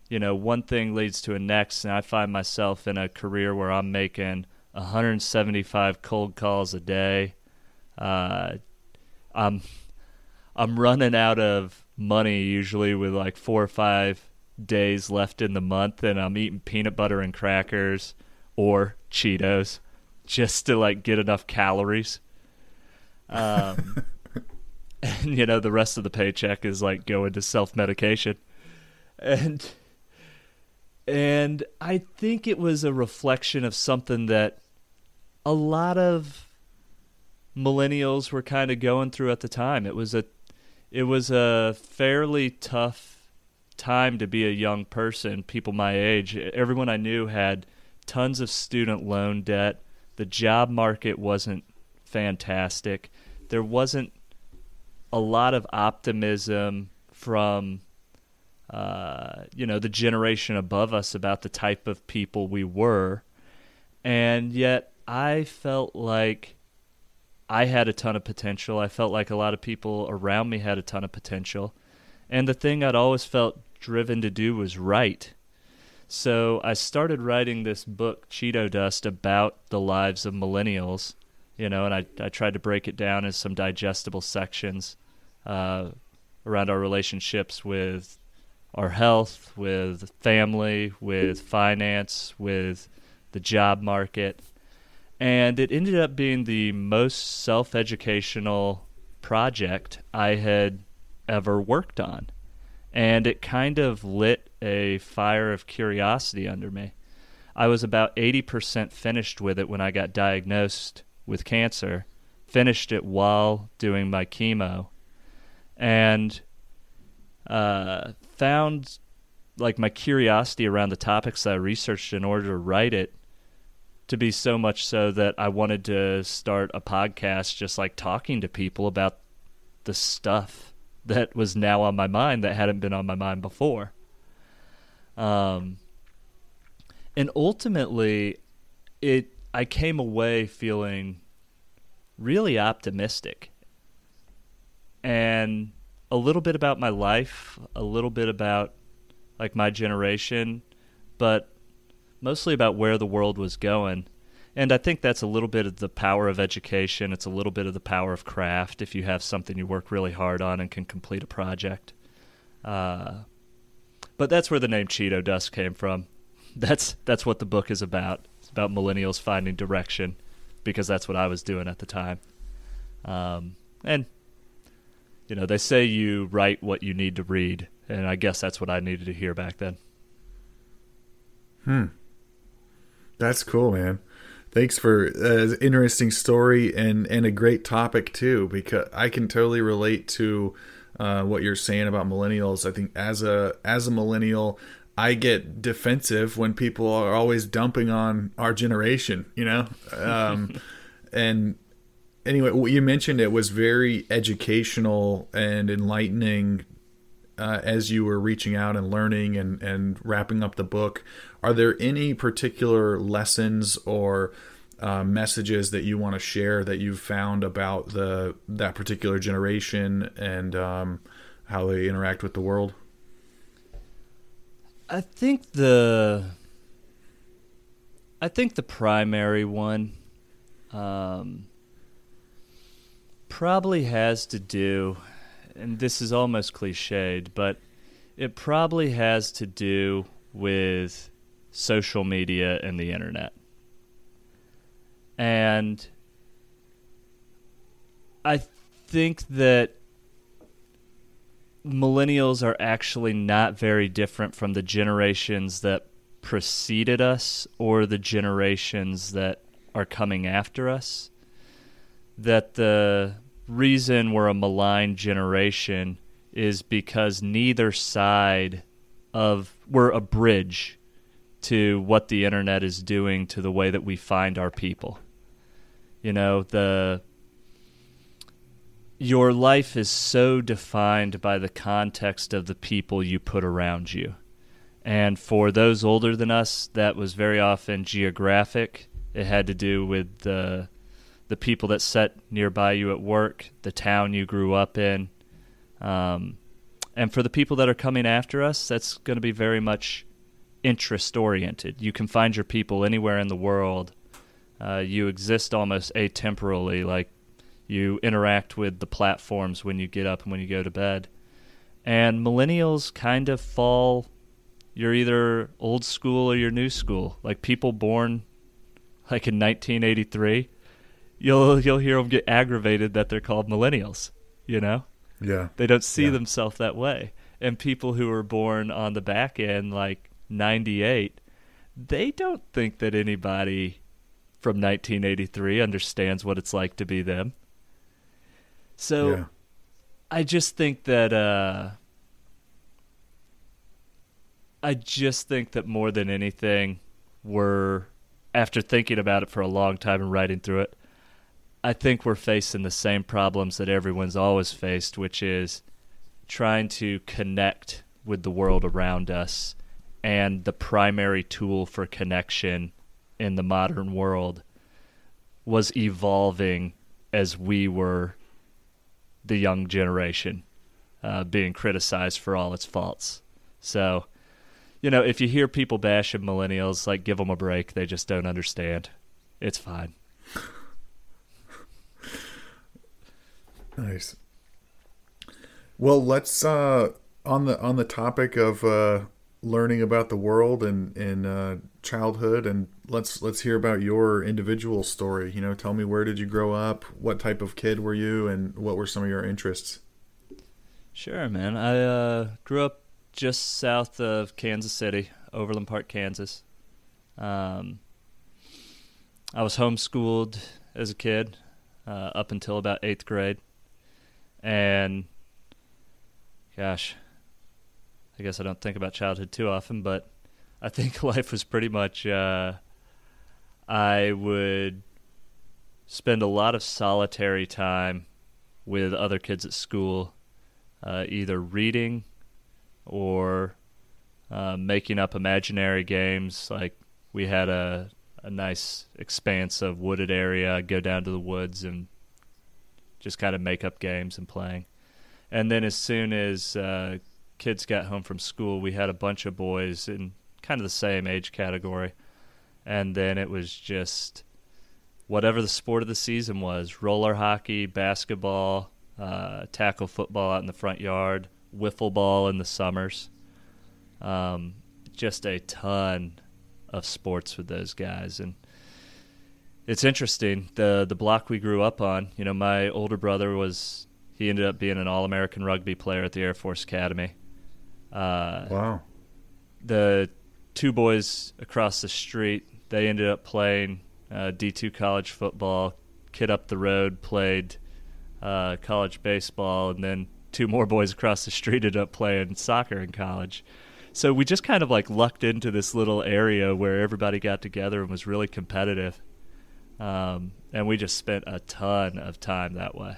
you know one thing leads to a next, and I find myself in a career where I'm making 175 cold calls a day. Uh, I'm I'm running out of money usually with like four or five days left in the month and I'm eating peanut butter and crackers or Cheetos just to like get enough calories. Um, [LAUGHS] and you know the rest of the paycheck is like going to self medication, and and I think it was a reflection of something that a lot of millennials were kind of going through at the time. It was a it was a fairly tough time to be a young person, people my age. Everyone I knew had tons of student loan debt. The job market wasn't fantastic. There wasn't a lot of optimism from uh, you know the generation above us about the type of people we were, and yet I felt like I had a ton of potential. I felt like a lot of people around me had a ton of potential. And the thing I'd always felt driven to do was write. So I started writing this book, Cheeto Dust, about the lives of millennials you know, and I, I tried to break it down as some digestible sections uh, around our relationships with our health, with family, with finance, with the job market. And it ended up being the most self educational project I had ever worked on. And it kind of lit a fire of curiosity under me. I was about 80% finished with it when I got diagnosed with cancer, finished it while doing my chemo, and uh, found like my curiosity around the topics I researched in order to write it to be so much so that I wanted to start a podcast just like talking to people about the stuff that was now on my mind that hadn't been on my mind before. Um, and ultimately, it I came away feeling really optimistic and a little bit about my life, a little bit about like my generation, but mostly about where the world was going. And I think that's a little bit of the power of education. It's a little bit of the power of craft if you have something you work really hard on and can complete a project. Uh, but that's where the name Cheeto Dust came from. [LAUGHS] That's that's what the book is about. It's about millennials finding direction, because that's what I was doing at the time. Um, and you know, they say you write what you need to read, and I guess that's what I needed to hear back then. Hmm. That's cool, man. Thanks for an uh, interesting story and and a great topic too, because I can totally relate to uh, what you're saying about millennials. I think as a as a millennial, I get defensive when people are always dumping on our generation. You know, um, [LAUGHS] and anyway, what you mentioned it was very educational and enlightening uh, as you were reaching out and learning and, and wrapping up the book, are there any particular lessons or uh, messages that you want to share that you've found about the that particular generation and um, how they interact with the world? I think the I think the primary one um, probably has to do and this is almost cliched, but it probably has to do with social media and the internet. And I think that millennials are actually not very different from the generations that preceded us or the generations that are coming after us. That the reason we're a maligned generation is because neither side of we're a bridge to what the internet is doing to the way that we find our people. You know, the your life is so defined by the context of the people you put around you. And for those older than us, that was very often geographic. It had to do with the the people that sat nearby you at work, the town you grew up in. Um, and for the people that are coming after us, that's going to be very much interest oriented. You can find your people anywhere in the world. Uh, you exist almost atemporally, like you interact with the platforms when you get up and when you go to bed. And millennials kind of fall, you're either old school or you're new school. Like people born like in 1983 you'll you'll hear them get aggravated that they're called millennials. You know, yeah, they don't see yeah. themselves that way. And people who were born on the back end, like '98, they don't think that anybody from 1983 understands what it's like to be them. So, yeah. I just think that. Uh, I just think that more than anything, we're after thinking about it for a long time and writing through it, I think we're facing the same problems that everyone's always faced, which is trying to connect with the world around us. And the primary tool for connection in the modern world was evolving as we were the young generation uh, being criticized for all its faults. So, you know, if you hear people bashing millennials, like give them a break. They just don't understand. It's fine. Nice. Well, let's uh, on the on the topic of uh, learning about the world and in uh, childhood, and let's let's hear about your individual story. You know, tell me where did you grow up? What type of kid were you, and what were some of your interests? Sure, man. I uh, grew up just south of Kansas City, Overland Park, Kansas. Um, I was homeschooled as a kid uh, up until about eighth grade, and gosh, I guess I don't think about childhood too often, but I think [LAUGHS] life was pretty much. Uh, I would spend a lot of solitary time with other kids at school uh, either reading or uh, making up imaginary games. Like we had a a nice expanse of wooded area. I'd go down to the woods and just kind of make up games and playing. And then as soon as uh, kids got home from school, we had a bunch of boys in kind of the same age category. And then it was just whatever the sport of the season was roller hockey, basketball, uh, tackle football out in the front yard, wiffle ball in the summers. Um, just a ton of sports with those guys, and it's interesting. the The block we grew up on, you know, my older brother was he ended up being an All American rugby player at the Air Force Academy. Uh, wow. The two boys across the street, they ended up playing uh, D2 college football. Kid up the road played uh, college baseball, and then two more boys across the street ended up playing soccer in college. So we just kind of like lucked into this little area where everybody got together and was really competitive. Um, and we just spent a ton of time that way.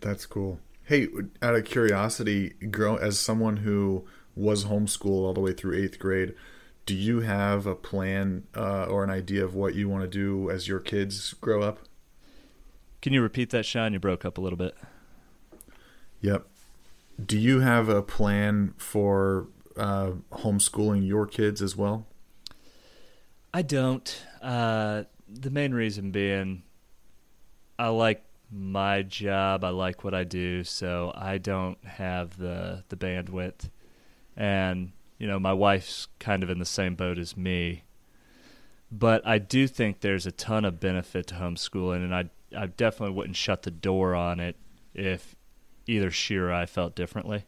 That's cool. Hey, out of curiosity, grow as someone who was homeschooled all the way through eighth grade, do you have a plan uh, or an idea of what you want to do as your kids grow up? Can you repeat that, Sean? You broke up a little bit. Yep. Do you have a plan for uh, homeschooling your kids as well? I don't. Uh, the main reason being, I like my job. I like what I do, so I don't have the the bandwidth, and you know, my wife's kind of in the same boat as me. But I do think there's a ton of benefit to homeschooling, and I I definitely wouldn't shut the door on it if either she or I felt differently.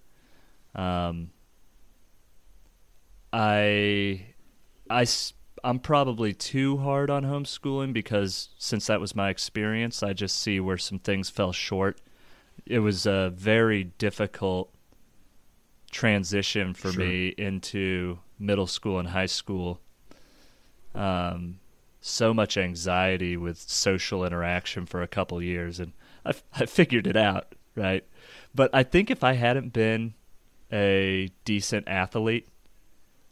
Um, I I I'm probably too hard on homeschooling because since that was my experience, I just see where some things fell short. It was a very difficult transition for sure. me into middle school and high school. Um, so much anxiety with social interaction for a couple years, and I, I figured it out, right? But I think if I hadn't been a decent athlete,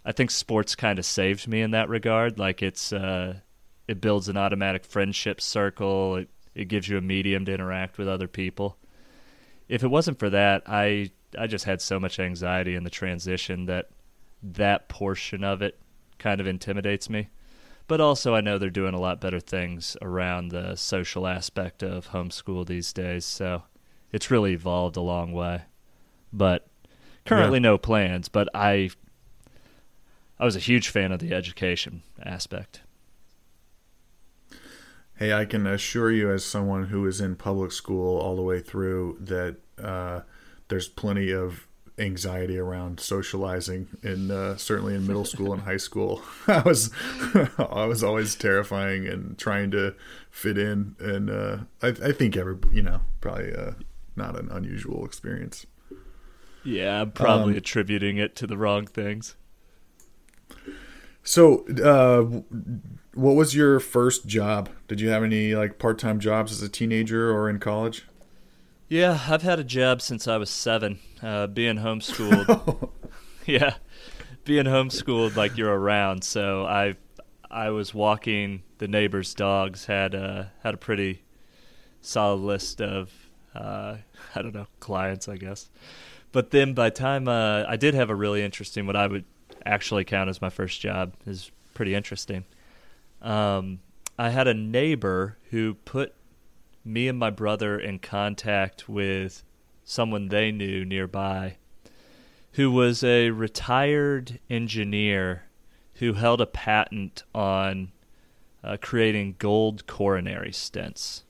I think sports kind of saved me in that regard. Like it's uh, it builds an automatic friendship circle. It it gives you a medium to interact with other people. If it wasn't for that, I I just had so much anxiety in the transition that that portion of it kind of intimidates me. But also, I know they're doing a lot better things around the social aspect of homeschool these days. So it's really evolved a long way. But currently, yeah. no plans. But I, I was a huge fan of the education aspect. Hey, I can assure you, as someone who was in public school all the way through, that uh, there's plenty of anxiety around socializing and uh, certainly in middle school and high school. [LAUGHS] I was [LAUGHS] i was always terrifying and trying to fit in and uh, I, I, think every you know probably uh, not an unusual experience. Yeah i'm probably um, attributing it to the wrong things so uh, what was your first job did you have any like part-time jobs as a teenager or in college yeah, I've had a job since I was seven. Uh, being homeschooled, [LAUGHS] yeah, being homeschooled like you're around. So I, I was walking the neighbors' dogs. had a had a pretty solid list of uh, I don't know clients, I guess. But then by the time uh, I did have a really interesting, what I would actually count as my first job is pretty interesting. Um, I had a neighbor who put me and my brother in contact with someone they knew nearby who was a retired engineer who held a patent on uh, creating gold coronary stents.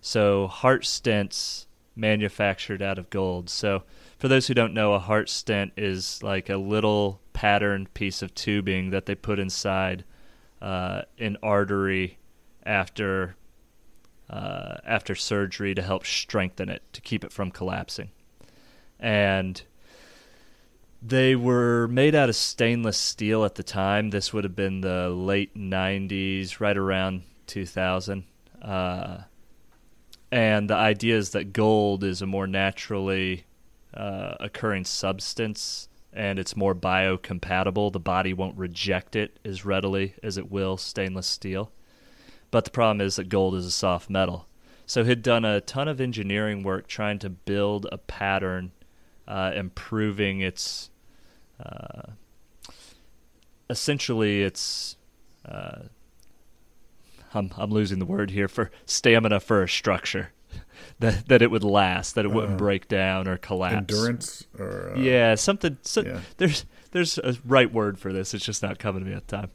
So, heart stents manufactured out of gold. So, for those who don't know, a heart stent is like a little patterned piece of tubing that they put inside uh, an artery after uh, after surgery to help strengthen it to keep it from collapsing. And they were made out of stainless steel at the time. This would have been the late 90s, right around 2000. Uh, and the idea is that gold is a more naturally uh, occurring substance and it's more biocompatible. The body won't reject it as readily as it will stainless steel. But the problem is that gold is a soft metal. So he'd done a ton of engineering work trying to build a pattern, uh, improving its. Uh, essentially, its. Uh, I'm I'm losing the word here for stamina for a structure. That that it would last, that it wouldn't uh, break down or collapse. Endurance, or uh, yeah, something. So, yeah. There's there's a right word for this. It's just not coming to me at the time.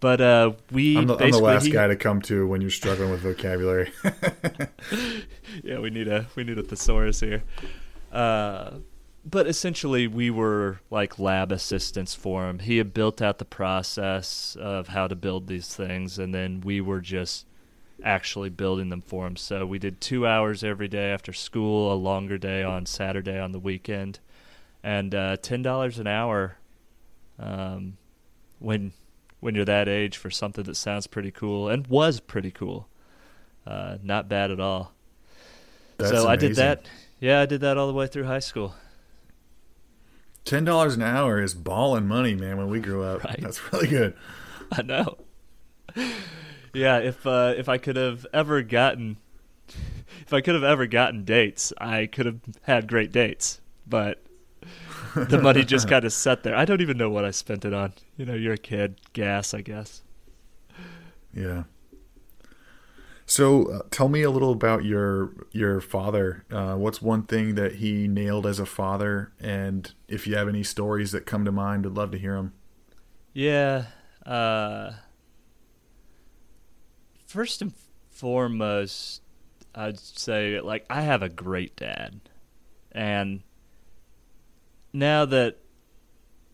But uh, we I'm the, I'm the last he, guy to come to when you're struggling with vocabulary. [LAUGHS] yeah, we need a we need a thesaurus here. Uh, but essentially, we were like lab assistants for him. He had built out the process of how to build these things, and then we were just actually building them for him. So we did two hours every day after school, a longer day on Saturday on the weekend, and uh, ten dollars an hour. Um, when when you're that age for something that sounds pretty cool and was pretty cool. Uh, not bad at all. That's so amazing. I did that. Yeah, I did that all the way through high school. Ten dollars an hour is balling money, man. When we grew up, [LAUGHS] right. that's really good. I know. Yeah, if uh, if I could have ever gotten, if I could have ever gotten dates, I could have had great dates. But the money just kind of [LAUGHS] sat there. I don't even know what I spent it on. You know, you're a kid. Gas, I guess. Yeah. So, uh, tell me a little about your your father. Uh, what's one thing that he nailed as a father, and if you have any stories that come to mind, I'd love to hear them. Yeah. Uh, first and foremost, I'd say like I have a great dad, and now that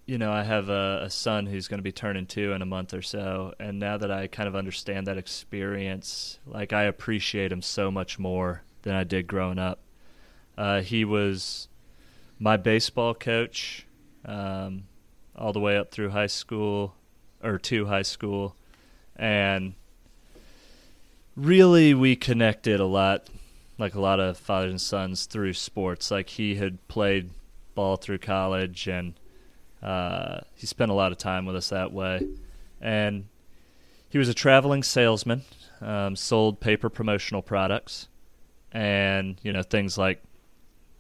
you know I have a, a son who's going to be turning two in a month or so, and now that I kind of understand that experience, like I appreciate him so much more than I did growing up. Uh, he was my baseball coach um, all the way up through high school or to high school, and really we connected a lot, like a lot of fathers and sons through sports. Like he had played ball through college, and uh, he spent a lot of time with us that way. And he was a traveling salesman, um, sold paper promotional products, and you know things like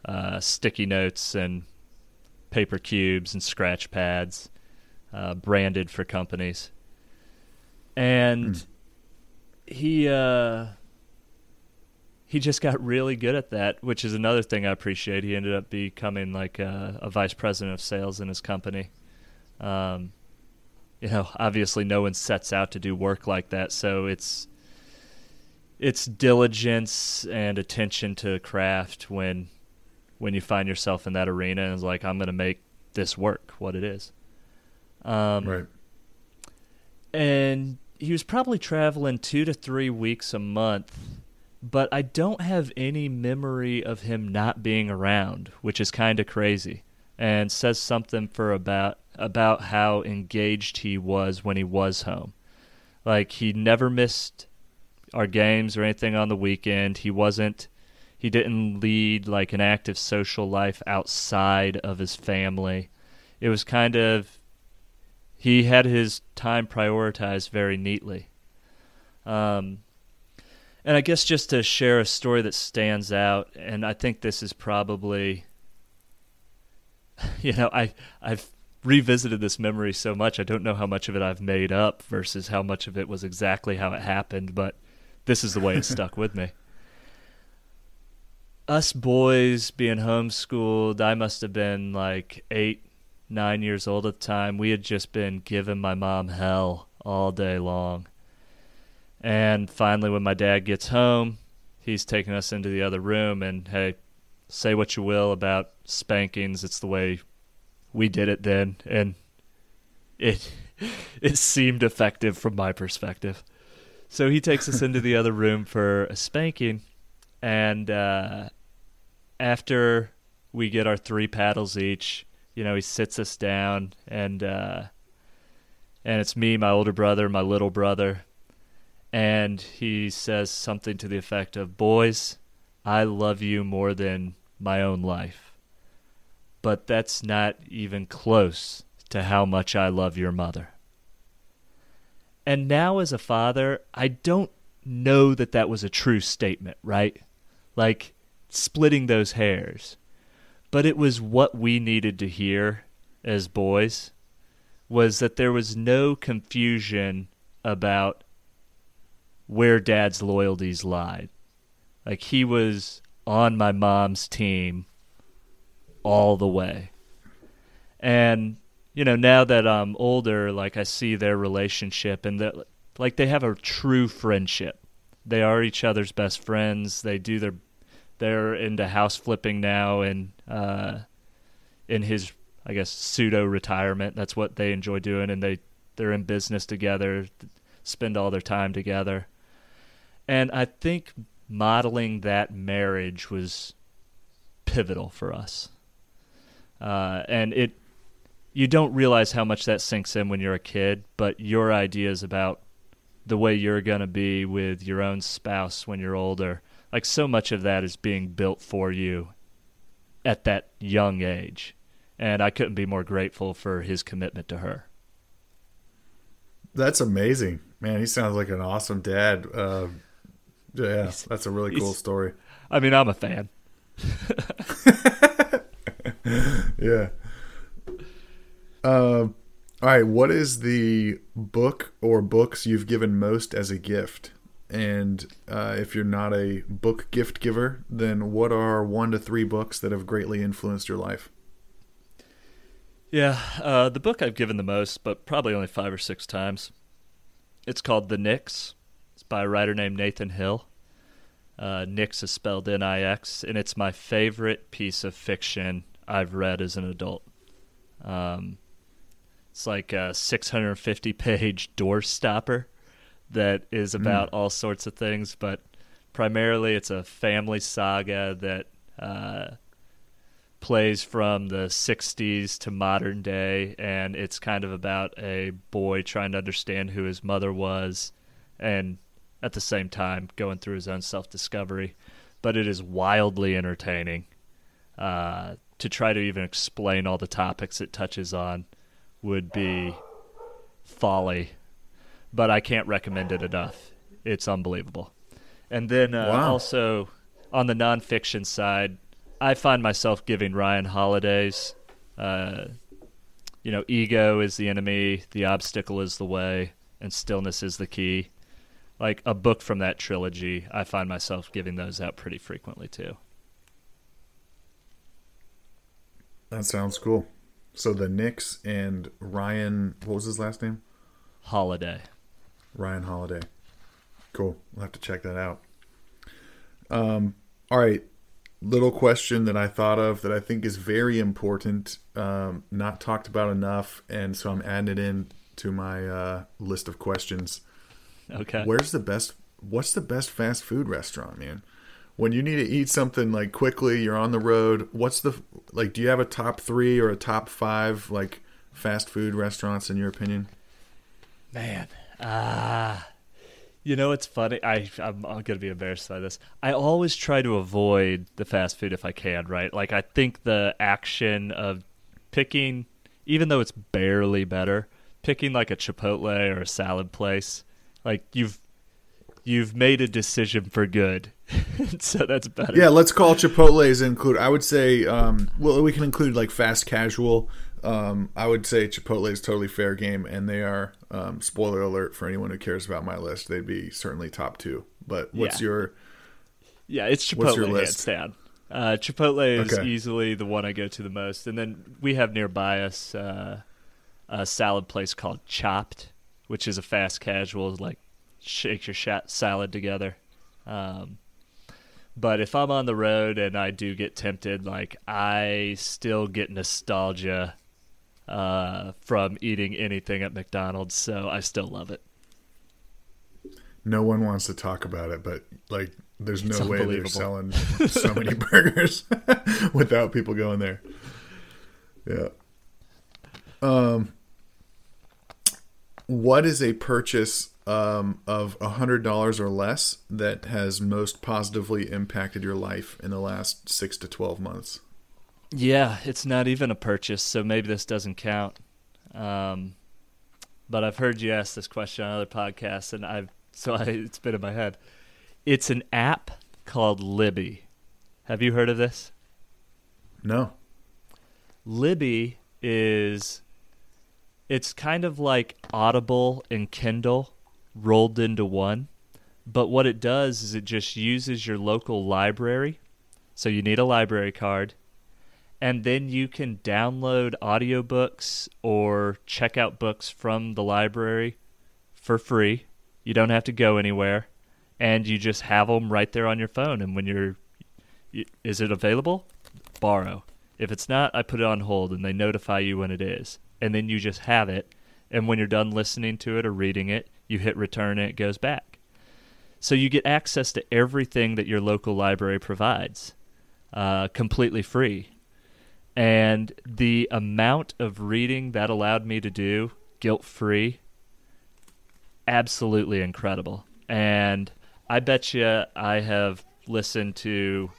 uh, sticky notes and paper cubes and scratch pads, uh, branded for companies. And mm. He uh, he just got really good at that, which is another thing I appreciate. He ended up becoming like a, a vice president of sales in his company. Um, you know, obviously, no one sets out to do work like that, so it's it's diligence and attention to craft when when you find yourself in that arena and it's like I'm going to make this work what it is. Um, right. And he was probably traveling two to three weeks a month but I don't have any memory of him not being around, which is kind of crazy and says something for about about how engaged he was when he was home. Like he never missed our games or anything on the weekend. He wasn't he didn't lead like an active social life outside of his family. It was kind of he had his time prioritized very neatly. Um, and I guess just to share a story that stands out, and I think this is probably, [LAUGHS] you know, I I've revisited this memory so much. I don't know how much of it I've made up versus how much of it was exactly how it happened, but this is the way it [LAUGHS] stuck with me. us boys being homeschooled, I must have been like eight, nine years old at the time. We had just been giving my mom hell all day long. And finally, when my dad gets home, he's taking us into the other room and, hey, say what you will about spankings. It's the way we did it then. And it, [LAUGHS] it seemed effective from my perspective. So he takes us into the other room for a spanking. And uh, after we get our three paddles each, you know, he sits us down and uh, and it's me, my older brother, my little brother, and he says something to the effect of, "Boys, I love you more than my own life." But that's not even close to how much I love your mother. And now as a father, I don't know that that was a true statement, right? Like splitting those hairs. But it was what we needed to hear as boys was that there was no confusion about where dad's loyalties lied. Like he was on my mom's team all the way. And you know, now that I'm older, like I see their relationship and that like they have a true friendship. They are each other's best friends. They do their they're into house flipping now and uh, in his I guess pseudo retirement. That's what they enjoy doing, and they they're in business together, spend all their time together, and I think modeling that marriage was pivotal for us. Uh, and it you don't realize how much that sinks in when you're a kid, but your ideas about the way you're going to be with your own spouse when you're older like so much of that is being built for you at that young age. And I couldn't be more grateful for his commitment to her. That's amazing, man. He sounds like an awesome dad. Uh, yeah, that's a really cool story. I mean, I'm a fan. [LAUGHS] [LAUGHS] yeah. Uh, all right. What is the book or books you've given most as a gift? And uh, if you're not a book gift giver, then what are one to three books that have greatly influenced your life? Yeah, uh, the book I've given the most, but probably only five or six times. It's called The Nix. It's by a writer named Nathan Hill. Uh, Nix is spelled N I X, and it's my favorite piece of fiction I've read as an adult. Um, it's like a 650 page [LAUGHS] door stopper that is hmm. about mm. all sorts of things, but primarily it's a family saga that uh, plays from the 60s to modern day, and it's kind of about a boy trying to understand who his mother was and at the same time going through his own self discovery. But it is wildly entertaining. Uh, to try to even explain all the topics it touches on would be folly but I can't recommend it enough. It's unbelievable. And then uh, wow. also on the nonfiction side, I find myself giving Ryan Holiday's, uh, you know, ego is the enemy, the obstacle is the way, and stillness is the key. Like a book from that trilogy, I find myself giving those out pretty frequently too. That sounds cool. So the Nix and Ryan, what was his last name? Holiday. Ryan Holiday. Cool. We'll have to check that out. Um, all right. Little question that I thought of that I think is very important, um, not talked about enough, and so I'm adding it in to my uh, list of questions. Okay. Where's the best? What's the best fast food restaurant, man? When you need to eat something like quickly, you're on the road. What's the like? Do you have a top three or a top five like fast food restaurants in your opinion? Man, Ah. You know, it's funny. I I'm, I'm gonna be embarrassed by this. I always try to avoid the fast food if I can. Right? Like I think the action of picking, even though it's barely better, picking like a Chipotle or a salad place, like you've you've made a decision for good. [LAUGHS] so that's better. Yeah, let's call Chipotle's include. I would say, um, well, we can include like fast casual. Um, I would say Chipotle is totally fair game, and they are. Um, spoiler alert for anyone who cares about my list, they'd be certainly top two. But what's yeah. your? Yeah, it's Chipotle what's your list? down. Uh, Chipotle is Okay. easily the one I go to the most, and then we have nearby us uh, a salad place called Chopt, which is a fast casual, like shake your sha- salad together. Um, but if I'm on the road and I do get tempted, like I still get nostalgia uh, from eating anything at McDonald's, so I still love it. No one wants to talk about it, but like, there's no way they're selling [LAUGHS] so many burgers [LAUGHS] without people going there. Yeah. Um, what is a purchase um, of a hundred dollars or less that has most positively impacted your life in the last six to twelve months? Yeah, it's not even a purchase, so maybe this doesn't count. Um, but I've heard you ask this question on other podcasts, and I've so I, [LAUGHS] it's been in my head. It's an app called Libby. Have you heard of this? No. Libby is it's kind of like Audible and Kindle rolled into one. But what it does is it just uses your local library. So you need a library card. And then you can download audiobooks or check out books from the library for free. You don't have to go anywhere. And you just have them right there on your phone. And when you're, is it available? Borrow. If it's not, I put it on hold and they notify you when it is. And then you just have it. And when you're done listening to it or reading it, you hit return and it goes back. So you get access to everything that your local library provides uh, completely free. And the amount of reading that allowed me to do guilt free, absolutely incredible. And I bet you I have listened to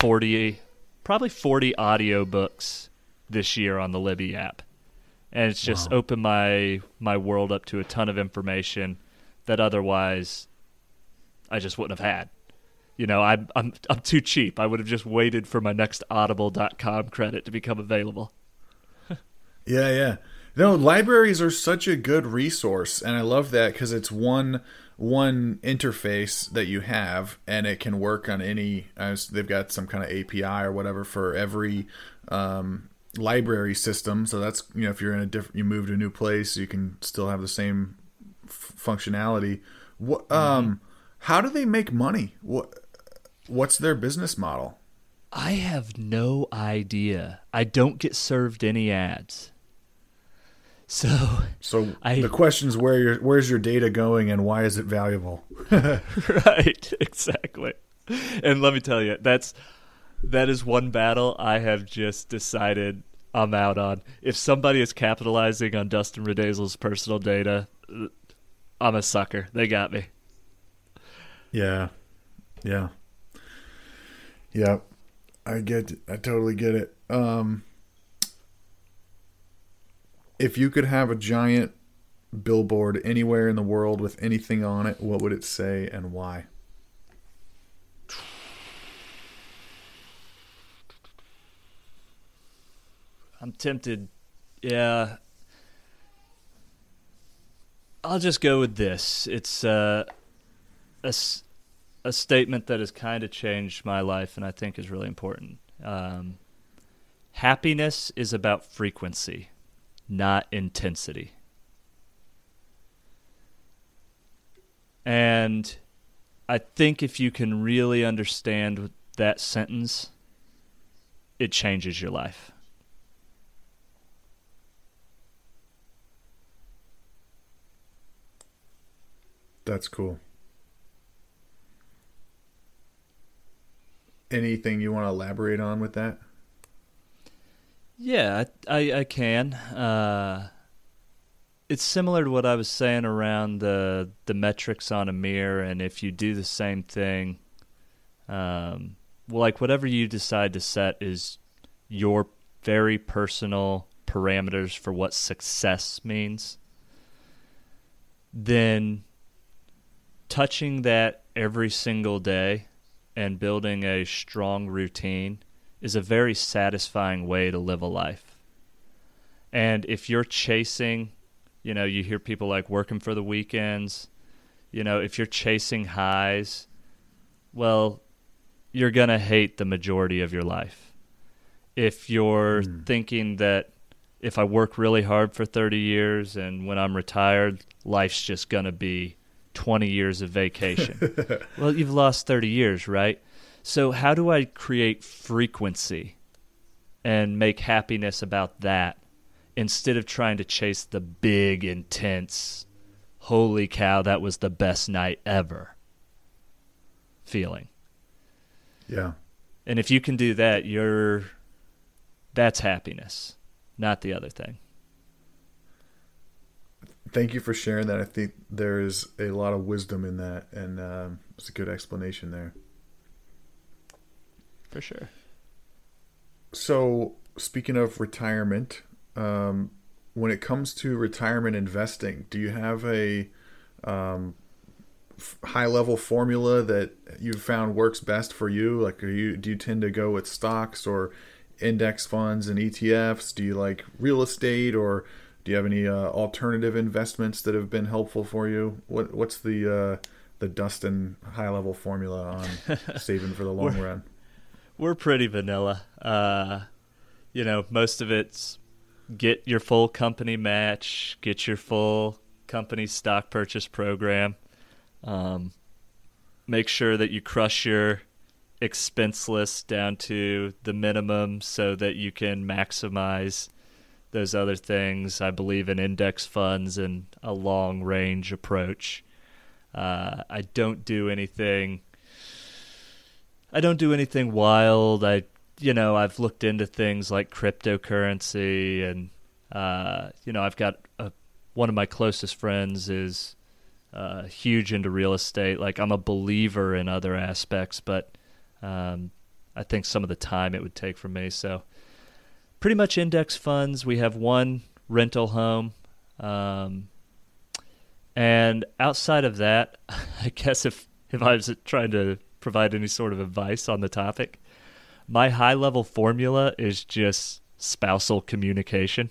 40, probably 40 audiobooks this year on the Libby app. And it's just Wow. opened my my world up to a ton of information that otherwise I just wouldn't have had. You know, I'm I'm I'm too cheap. I would have just waited for my next audible.com credit to become available. [LAUGHS] Yeah, yeah. No, libraries are such a good resource, and I love that because it's one one interface that you have, and it can work on any. They've got some kind of API or whatever for every um, library system. So that's you know if you're in a different, you move to a new place, you can still have the same f- functionality. What? Um, how do they make money? What? What's their business model? I have no idea. I don't get served any ads. So, So I- the question is where your where's your data going and why is it valuable? [LAUGHS] right, [LAUGHS] exactly. And let me tell you, that's that is one battle I have just decided I'm out on. If somebody is capitalizing on Dustin Redazel's personal data, I'm a sucker. They got me. Yeah. Yeah. Yeah. I get I totally get it. Um if you could have a giant billboard anywhere in the world with anything on it, what would it say and why? I'm tempted. Yeah. I'll just go with this. It's uh, a, a statement that has kind of changed my life and I think is really important. Um, happiness is about frequency, not intensity. And I think if you can really understand that sentence, it changes your life. That's cool. Anything you want to elaborate on with that? Yeah, I, I, I can. Uh, it's similar to what I was saying around the the metrics on a mirror, and if you do the same thing, um, well, like whatever you decide to set is your very personal parameters for what success means. Then touching that every single day and building a strong routine is a very satisfying way to live a life. And if you're chasing, you know, you hear people like working for the weekends, you know, if you're chasing highs, well, you're going to hate the majority of your life. If you're mm. thinking that if I work really hard for 30 years and when I'm retired, life's just going to be 20 years of vacation. [LAUGHS] well, you've lost 30 years, right? So, how do I create frequency and make happiness about that instead of trying to chase the big, intense, holy cow, that was the best night ever feeling? Yeah. And if you can do that, you're that's happiness, not the other thing. Thank you for sharing that. I think there's a lot of wisdom in that, and um, it's a good explanation there. For sure. So, speaking of retirement, um, when it comes to retirement investing, do you have a um, high level formula that you've found works best for you? Like, you do you tend to go with stocks or index funds and ETFs? Do you like real estate or do you have any uh, alternative investments that have been helpful for you? What what's the uh, the Dustin high level formula on [LAUGHS] saving for the long we're, run? We're pretty vanilla. Uh, you know, most of it's get your full company match, get your full company stock purchase program um, make sure that you crush your expense list down to the minimum so that you can maximize those other things. I believe in index funds and a long range approach. Uh, I don't do anything. I don't do anything wild. I, you know, I've looked into things like cryptocurrency, and uh, you know, I've got a, one of my closest friends is uh, huge into real estate. Like I'm a believer in other aspects, but um, I think some of the time it would take for me. So pretty much index funds. We have one rental home. Um, and outside of that, [LAUGHS] I guess if, if I was trying to provide any sort of advice on the topic, my high level formula is just spousal communication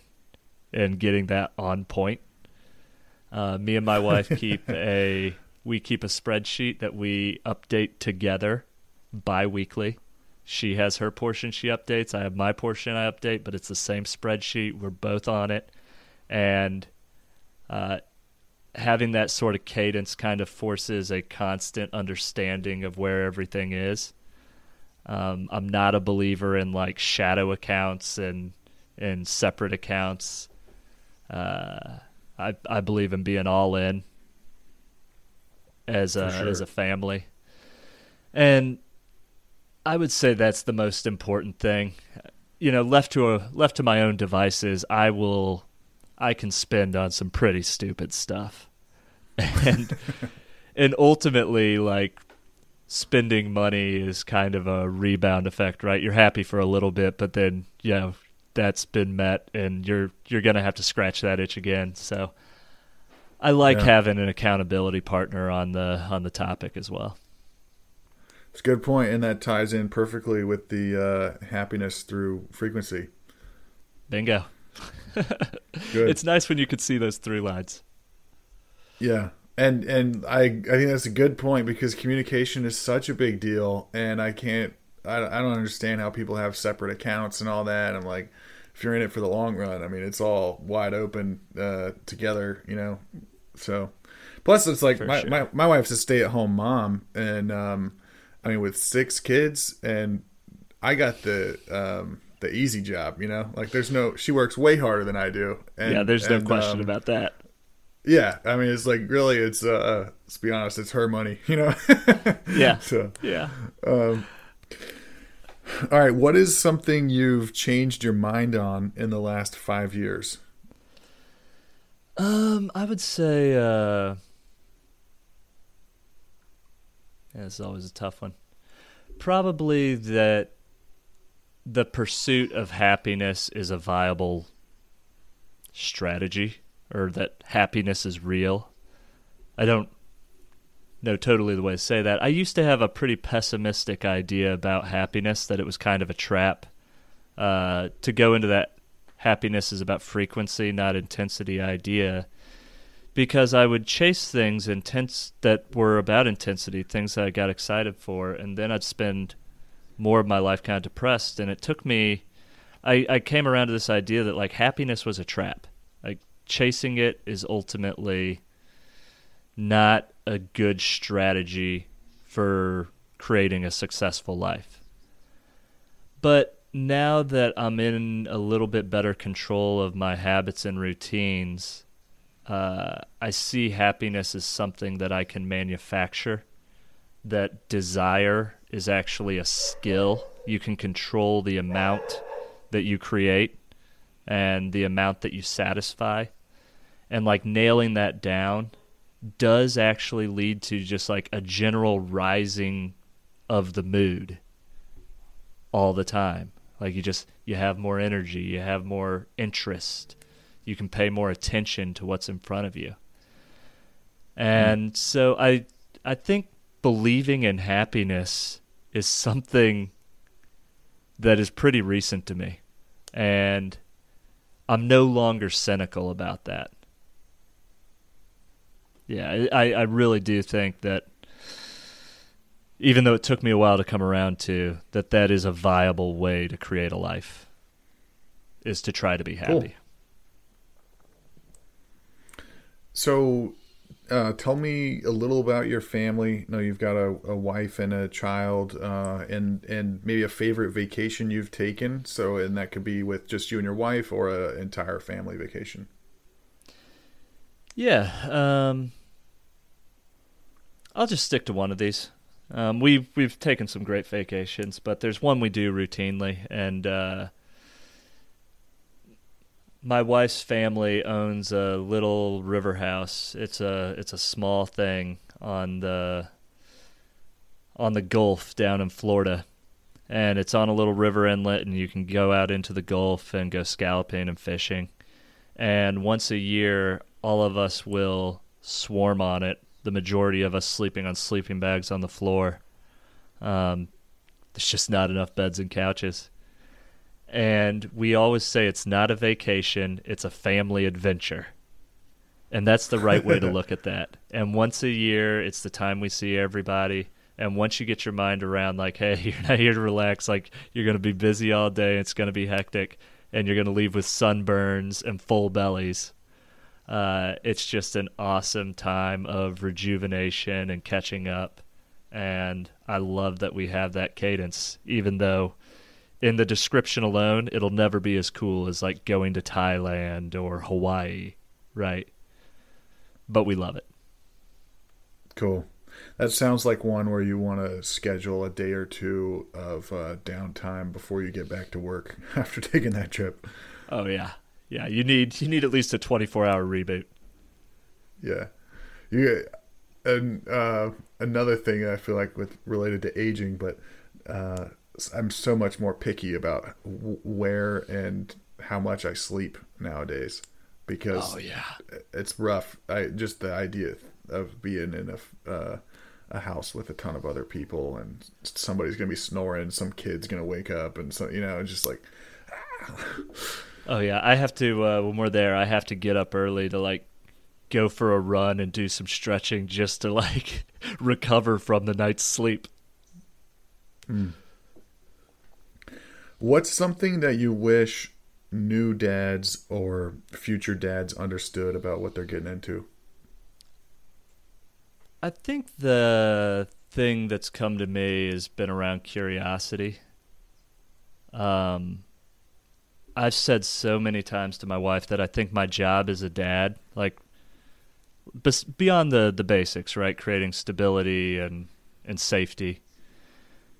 and getting that on point. Uh, me and my wife [LAUGHS] keep a we keep a spreadsheet that we update together bi-weekly. She has her portion she updates, I have my portion I update, but it's the same spreadsheet. We're both on it. And uh, having that sort of cadence kind of forces a constant understanding of where everything is. Um, I'm not a believer in like shadow accounts and and separate accounts. Uh, I I believe in being all in as a sure. as a family, and I would say that's the most important thing. You know, left to a, left to my own devices, I will I can spend on some pretty stupid stuff, [LAUGHS] and and ultimately like spending money is kind of a rebound effect, right? You're happy for a little bit, but then you know that's been met, and you're you're gonna have to scratch that itch again. So I like yeah. having an accountability partner on the on the topic as well. It's a good point, and that ties in perfectly with the uh, happiness through frequency. Bingo. it's nice when you could see those three lines. Yeah, and and I I think that's a good point because communication is such a big deal, and I can't I, I don't understand how people have separate accounts and all that. I'm like, if you're in it for the long run, I mean, it's all wide open uh, together, you know. So, plus it's like my, sure. my my wife's a stay at home mom, and um, I mean, with six kids, and I got the um, the easy job, you know. Like, there's no she works way harder than I do. And, yeah, there's and, no question um, about that. Yeah, I mean, it's like really, it's uh, let's be honest, it's her money, [LAUGHS] you know. yeah. [LAUGHS] So yeah. Um, all right, what is something you've changed your mind on in the last five years? Um, I would say, uh, yeah, it's always a tough one. Probably that the pursuit of happiness is a viable strategy, or that happiness is real. I don't know totally the way to say that. I used to have a pretty pessimistic idea about happiness, that it was kind of a trap. Uh, to go into that happiness is about frequency, not intensity idea, because I would chase things intense that were about intensity, things that I got excited for, and then I'd spend more of my life kind of depressed, and it took me. I, I came around to this idea that like happiness was a trap. Like chasing it is ultimately not a good strategy for creating a successful life. But now that I'm in a little bit better control of my habits and routines, uh, I see happiness as something that I can manufacture. That desire is actually a skill. You can control the amount that you create and the amount that you satisfy. And like nailing that down does actually lead to just like a general rising of the mood all the time. Like you just you have more energy, you have more interest, you can pay more attention to what's in front of you. And mm. so I I think believing in happiness is something that is pretty recent to me. And I'm no longer cynical about that. Yeah, I, I really do think that even though it took me a while to come around to that that is a viable way to create a life is to try to be happy. Cool. So uh, tell me a little about your family. know you've got a, a wife and a child, uh, and and maybe a favorite vacation you've taken. So, and that could be with just you and your wife, or an entire family vacation. Yeah, um, I'll just stick to one of these. Um, we've we've taken some great vacations, but there's one we do routinely, and uh, my wife's family owns a little river house. It's a it's a small thing on the on the Gulf down in Florida, and it's on a little river inlet, and you can go out into the Gulf and go scalloping and fishing. And once a year, all of us will swarm on it. The majority of us sleeping on sleeping bags on the floor. Um, there's just not enough beds and couches. And we always say it's not a vacation, it's a family adventure. And that's the right way to look at that. [LAUGHS] And once a year, it's the time we see everybody. And once you get your mind around, like, hey, [LAUGHS] you're not here to relax, like, you're going to be busy all day, it's going to be hectic, and you're going to leave with sunburns and full bellies uh, it's just an awesome time of rejuvenation and catching up. And I love that we have that cadence, even though in the description alone, it'll never be as cool as like going to Thailand or Hawaii, right? But we love it. Cool. That sounds like one where you want to schedule a day or two of uh, downtime before you get back to work [LAUGHS] after taking that trip. Oh yeah, yeah, you need you need at least a 24 hour reboot. Yeah, you and uh, another thing I feel like with related to aging, but uh, I'm so much more picky about where and how much I sleep nowadays because oh, yeah. it's rough. I just the idea of being in a uh, a house with a ton of other people and somebody's gonna be snoring, some kid's gonna wake up, and so you know, just like. Oh yeah, I have to uh, when we're there. I have to get up early to like go for a run and do some stretching just to like [LAUGHS] recover from the night's sleep. Mm. What's something that you wish new dads or future dads understood about what they're getting into? I think the thing that's come to me has been around curiosity. Um, I've said so many times to my wife that I think my job as a dad, like beyond the the basics, right, creating stability and and safety,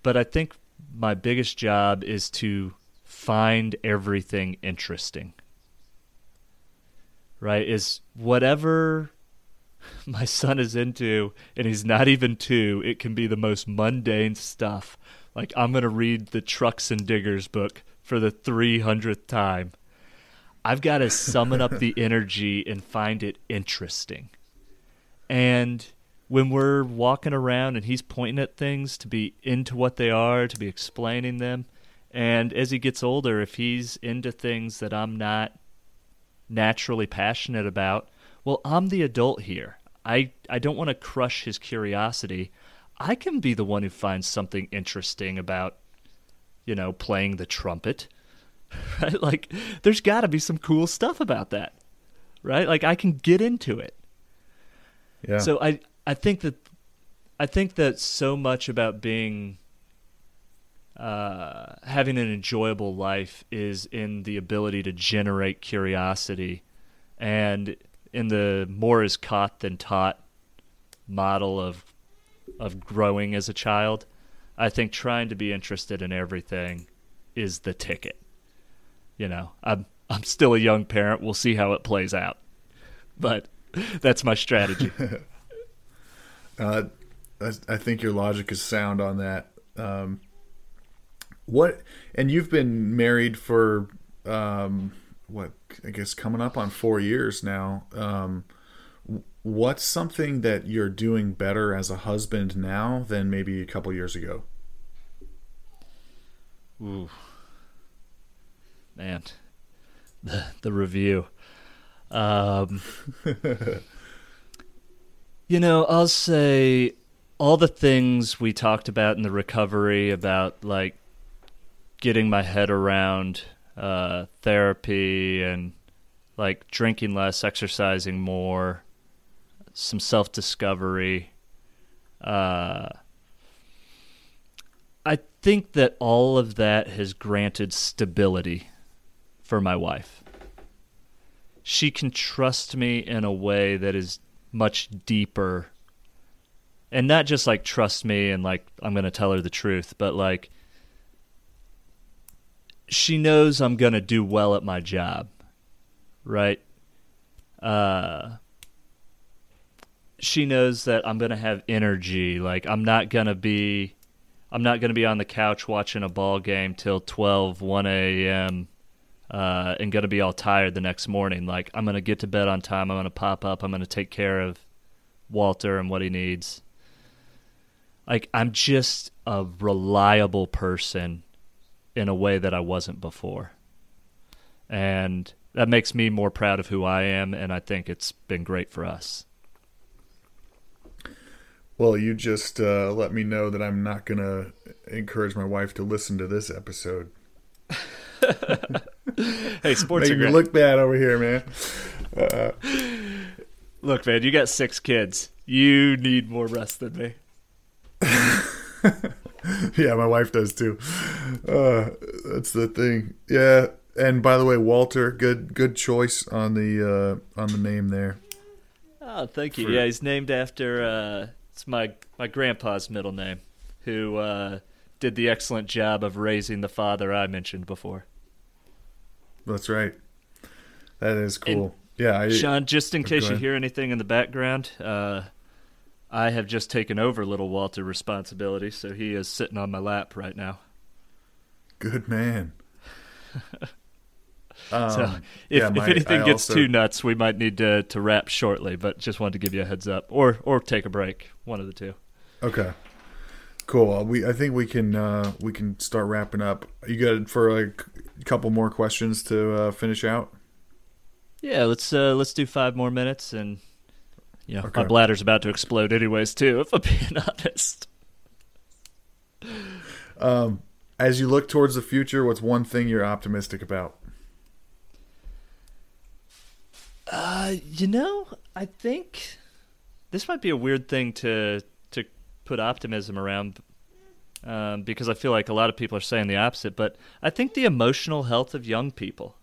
but I think my biggest job is to find everything interesting. Right? Is whatever [LAUGHS] my son is into and he's not even 2, it can be the most mundane stuff. Like I'm going to read the Trucks and Diggers book for the 300th time. I've got to summon up the [LAUGHS] energy and find it interesting. And when we're walking around and he's pointing at things to be into what they are, to be explaining them, and as he gets older, if he's into things that I'm not naturally passionate about, well, I'm the adult here. I, I don't want to crush his curiosity. I can be the one who finds something interesting about you know, playing the trumpet. [LAUGHS] Right? Like there's got to be some cool stuff about that. Right? Like I can get into it. Yeah. So I I think that I think that so much about being uh, having an enjoyable life is in the ability to generate curiosity, and in the more is caught than taught model of of growing as a child. I think trying to be interested in everything is the ticket. You know, I'm I'm still a young parent. We'll see how it plays out, but [LAUGHS] that's my strategy. [LAUGHS] uh, I think your logic is sound on that. Um, what? And you've been married for um, what? I guess coming up on four years now. Um, what's something that you're doing better as a husband now than maybe a couple years ago? Ooh, man, [LAUGHS] the the review. Um, [LAUGHS] you know, I'll say all the things we talked about in the recovery about like getting my head around uh, therapy and like drinking less, exercising more, some self discovery. Uh, I think that all of that has granted stability for my wife. She can trust me in a way that is much deeper and not just like trust me and like I'm going to tell her the truth, but like she knows I'm going to do well at my job. Right? Uh she knows that I'm going to have energy, like I'm not going to be I'm not going to be on the couch watching a ball game till 12 1 a.m. Uh, and going to be all tired the next morning. Like I'm going to get to bed on time. I'm going to pop up. I'm going to take care of Walter and what he needs like I'm just a reliable person in a way that I wasn't before. And that makes me more proud of who I am and I think it's been great for us. Well, you just uh, let me know that I'm not going to encourage my wife to listen to this episode. [LAUGHS] [LAUGHS] hey, sports Making me look bad over here, man. Uh, look, man, you got six kids. You need more rest than me. [LAUGHS] yeah, my wife does too. Uh, that's the thing. Yeah, and by the way, Walter, good good choice on the uh, on the name there. Oh, thank you. For... Yeah, he's named after uh, it's my my grandpa's middle name, who uh, did the excellent job of raising the father I mentioned before. That's right. That is cool. And yeah, I, Sean. Just in case you hear anything in the background, uh, I have just taken over little Walter responsibility, so he is sitting on my lap right now. Good man. [LAUGHS] um, so if, yeah, my, if anything I gets also... too nuts, we might need to to wrap shortly. But just wanted to give you a heads up, or or take a break, one of the two. Okay. Cool. We I think we can uh, we can start wrapping up. You good for like a couple more questions to uh, finish out? Yeah, let's uh, let's do five more minutes and you know, okay. my bladder's about to explode anyways too, [LAUGHS] if I'm being honest. Um, as you look towards the future, what's one thing you're optimistic about? Uh, you know, I think this might be a weird thing to to put optimism around um, because I feel like a lot of people are saying the opposite. But I think the emotional health of young people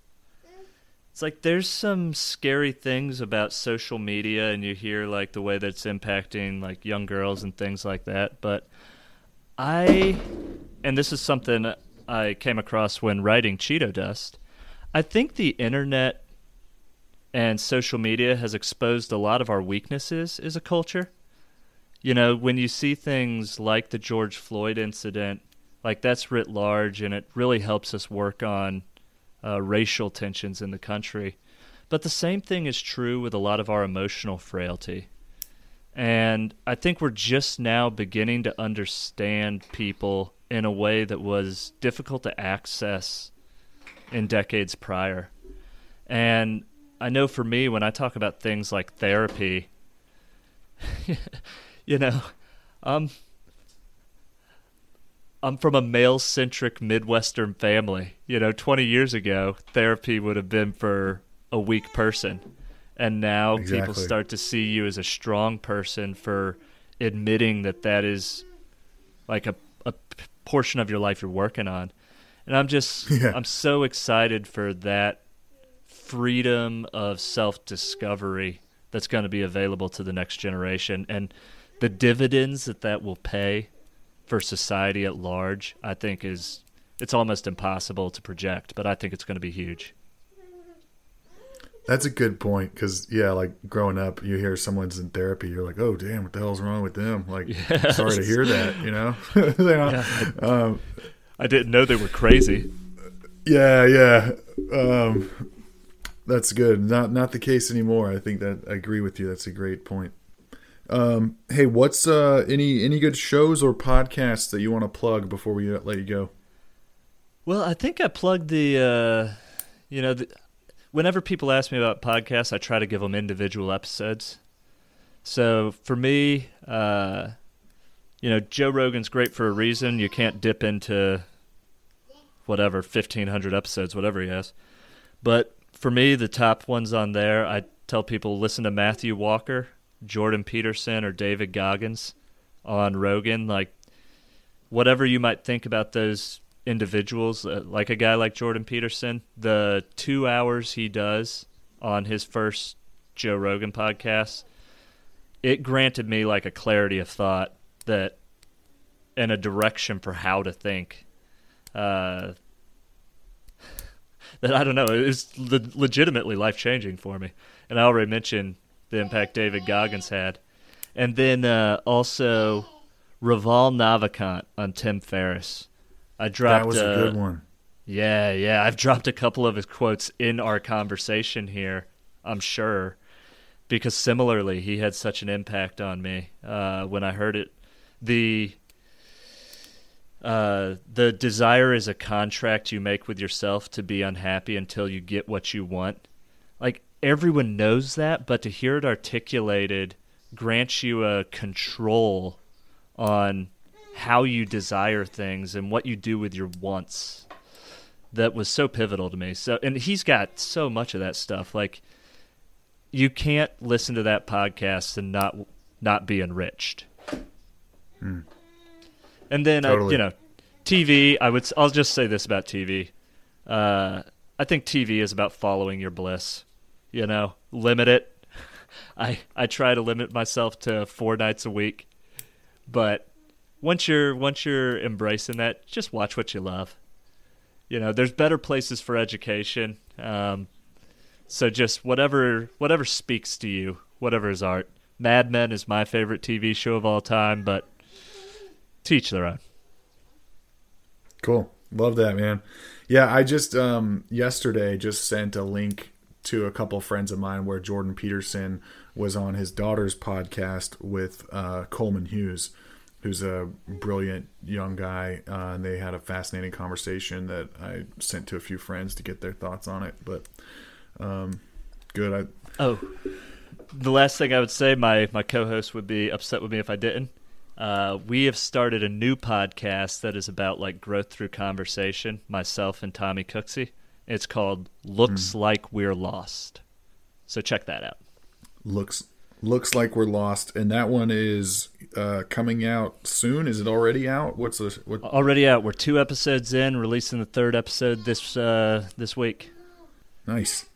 it's like there's some scary things about social media and you hear like the way that's impacting like young girls and things like that but i and this is something i came across when writing cheeto dust i think the internet and social media has exposed a lot of our weaknesses as a culture you know when you see things like the george floyd incident like that's writ large and it really helps us work on uh, racial tensions in the country. But the same thing is true with a lot of our emotional frailty. And I think we're just now beginning to understand people in a way that was difficult to access in decades prior. And I know for me, when I talk about things like therapy, [LAUGHS] you know, um, I'm from a male centric Midwestern family. You know, 20 years ago, therapy would have been for a weak person. And now Exactly. people start to see you as a strong person for admitting that that is like a, a portion of your life you're working on. And I'm just, [LAUGHS] Yeah. I'm so excited for that freedom of self discovery that's going to be available to the next generation. And the dividends that that will pay for society at large, I think is it's almost impossible to project, but I think it's going to be huge. That's a good point because yeah, like growing up, you hear someone's in therapy, you're like, oh damn, what the hell's wrong with them? Like, sorry to hear that, you know. [LAUGHS] You know? Um, I didn't know they were crazy. yeah, yeah. Um, that's good. Not not the case anymore. I think that I agree with you. That's a great point. Um, hey, what's uh, any any good shows or podcasts that you want to plug before we let you go? Well, I think I plugged the, uh, you know, the, whenever people ask me about podcasts, I try to give them individual episodes. So for me, uh, you know, Joe Rogan's great for a reason. You can't dip into whatever 1500 episodes, whatever he has. But for me, the top ones on there, I tell people listen to Matthew Walker, Jordan Peterson, or David Goggins on Rogan. Like, whatever you might think about those individuals, uh, like a guy like Jordan Peterson, the two hours he does on his first Joe Rogan podcast, it granted me like a clarity of thought that and a direction for how to think. Uh, [SIGHS] that I don't know. It was le- legitimately life changing for me. And I already mentioned the impact David Goggins had. And then uh, also Naval Ravikant on Tim Ferriss. I dropped That was a uh, good one. yeah, yeah. I've dropped a couple of his quotes in our conversation here, I'm sure, because similarly, he had such an impact on me uh, when I heard it. The uh, the desire is a contract you make with yourself to be unhappy until you get what you want. Like everyone knows that, but to hear it articulated grants you a control on how you desire things and what you do with your wants that was so pivotal to me. So and he's got so much of that stuff. Like you can't listen to that podcast and not not be enriched. And then uh, Totally. you know, TV. I would. I'll just say this about TV. Uh, I think TV is about following your bliss. You know, limit it. [LAUGHS] I I try to limit myself to four nights a week, but once you're once you're embracing that, just watch what you love. You know, there's better places for education. Um, so just whatever whatever speaks to you, whatever is art. Mad Men is my favorite TV show of all time, but teach their own. Cool. Love that, man. Yeah, I just um yesterday just sent a link to a couple friends of mine where Jordan Peterson was on his daughter's podcast with uh, Coleman Hughes, who's a brilliant young guy, uh, and they had a fascinating conversation that I sent to a few friends to get their thoughts on it. But um, good. I Oh, the last thing I would say, my my co-host would be upset with me if I didn't. Uh, we have started a new podcast that is about like growth through conversation. Myself and Tommy Cooksey. It's called "Looks Like We're Lost." So check that out. looks looks like we're lost, and that one is uh, coming out soon. Is it already out? What's the what? Already out. We're two episodes in, releasing the third episode this uh, this week. Nice.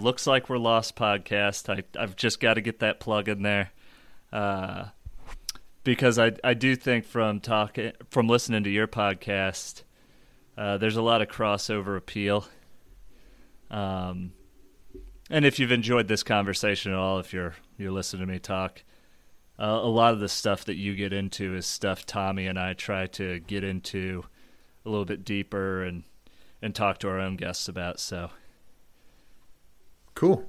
Looks like we're lost podcast. I I've just got to get that plug in there, uh, because I I do think from talking from listening to your podcast, uh, there's a lot of crossover appeal. Um, and if you've enjoyed this conversation at all, if you're you're listening to me talk, uh, a lot of the stuff that you get into is stuff Tommy and I try to get into a little bit deeper and and talk to our own guests about. So. Cool.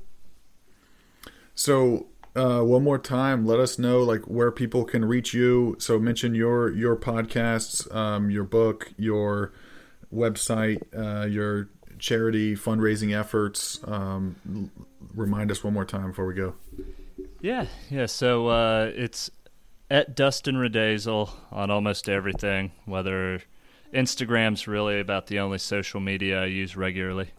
So, uh, one more time, let us know like where people can reach you. So, mention your your podcasts, um, your book, your website, uh, your charity fundraising efforts. Um, remind us one more time before we go. Yeah, yeah. So uh, it's at Dustin Redazel on almost everything, whether Instagram's really about the only social media I use regularly.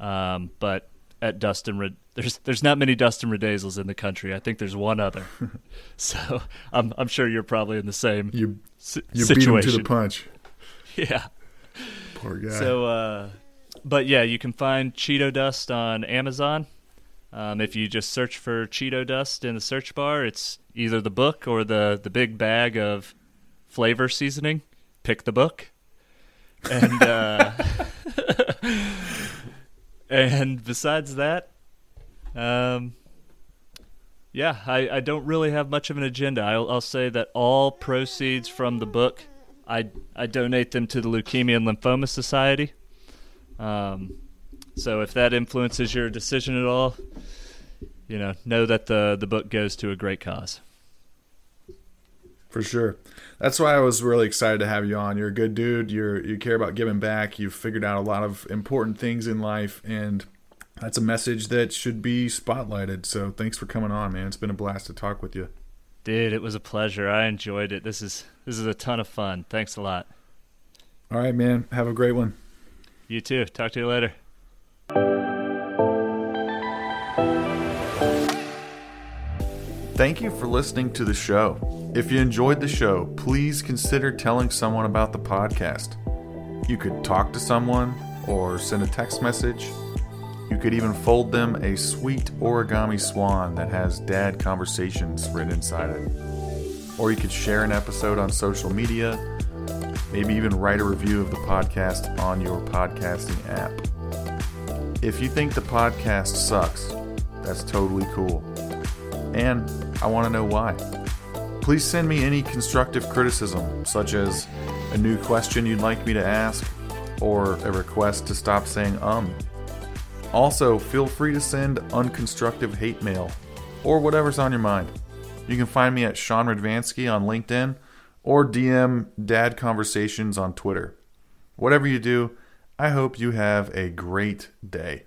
Um, but at Dustin, Red- there's there's not many Dustin Redazels in the country. I think there's one other. [LAUGHS] so I'm I'm sure you're probably in the same You you beat him to the punch. [LAUGHS] yeah. Poor guy. So, uh, but yeah, you can find Cheeto Dust on Amazon. Um, if you just search for Cheeto Dust in the search bar, it's either the book or the the big bag of flavor seasoning. Pick the book, and uh, [LAUGHS] and besides that, um, yeah, I, I don't really have much of an agenda. I'll, I'll say that all proceeds from the book, I I donate them to the Leukemia and Lymphoma Society. Um, so if that influences your decision at all, you know, know that the the book goes to a great cause. For sure. That's why I was really excited to have you on. You're a good dude. You're you care about giving back. You've figured out a lot of important things in life and that's a message that should be spotlighted. So thanks for coming on, man. It's been a blast to talk with you. Dude, it was a pleasure. I enjoyed it. This is this is a ton of fun. Thanks a lot. All right, man. Have a great one. You too. Talk to you later. Thank you for listening to the show. If you enjoyed the show, please consider telling someone about the podcast. You could talk to someone or send a text message. You could even fold them a sweet origami swan that has dad conversations written inside it. Or you could share an episode on social media, maybe even write a review of the podcast on your podcasting app. If you think the podcast sucks, that's totally cool and I want to know why. Please send me any constructive criticism, such as a new question you'd like me to ask, or a request to stop saying um. Also, feel free to send unconstructive hate mail, or whatever's on your mind. You can find me at Sean Radvansky on LinkedIn, or DM Dad Conversations on Twitter. Whatever you do, I hope you have a great day.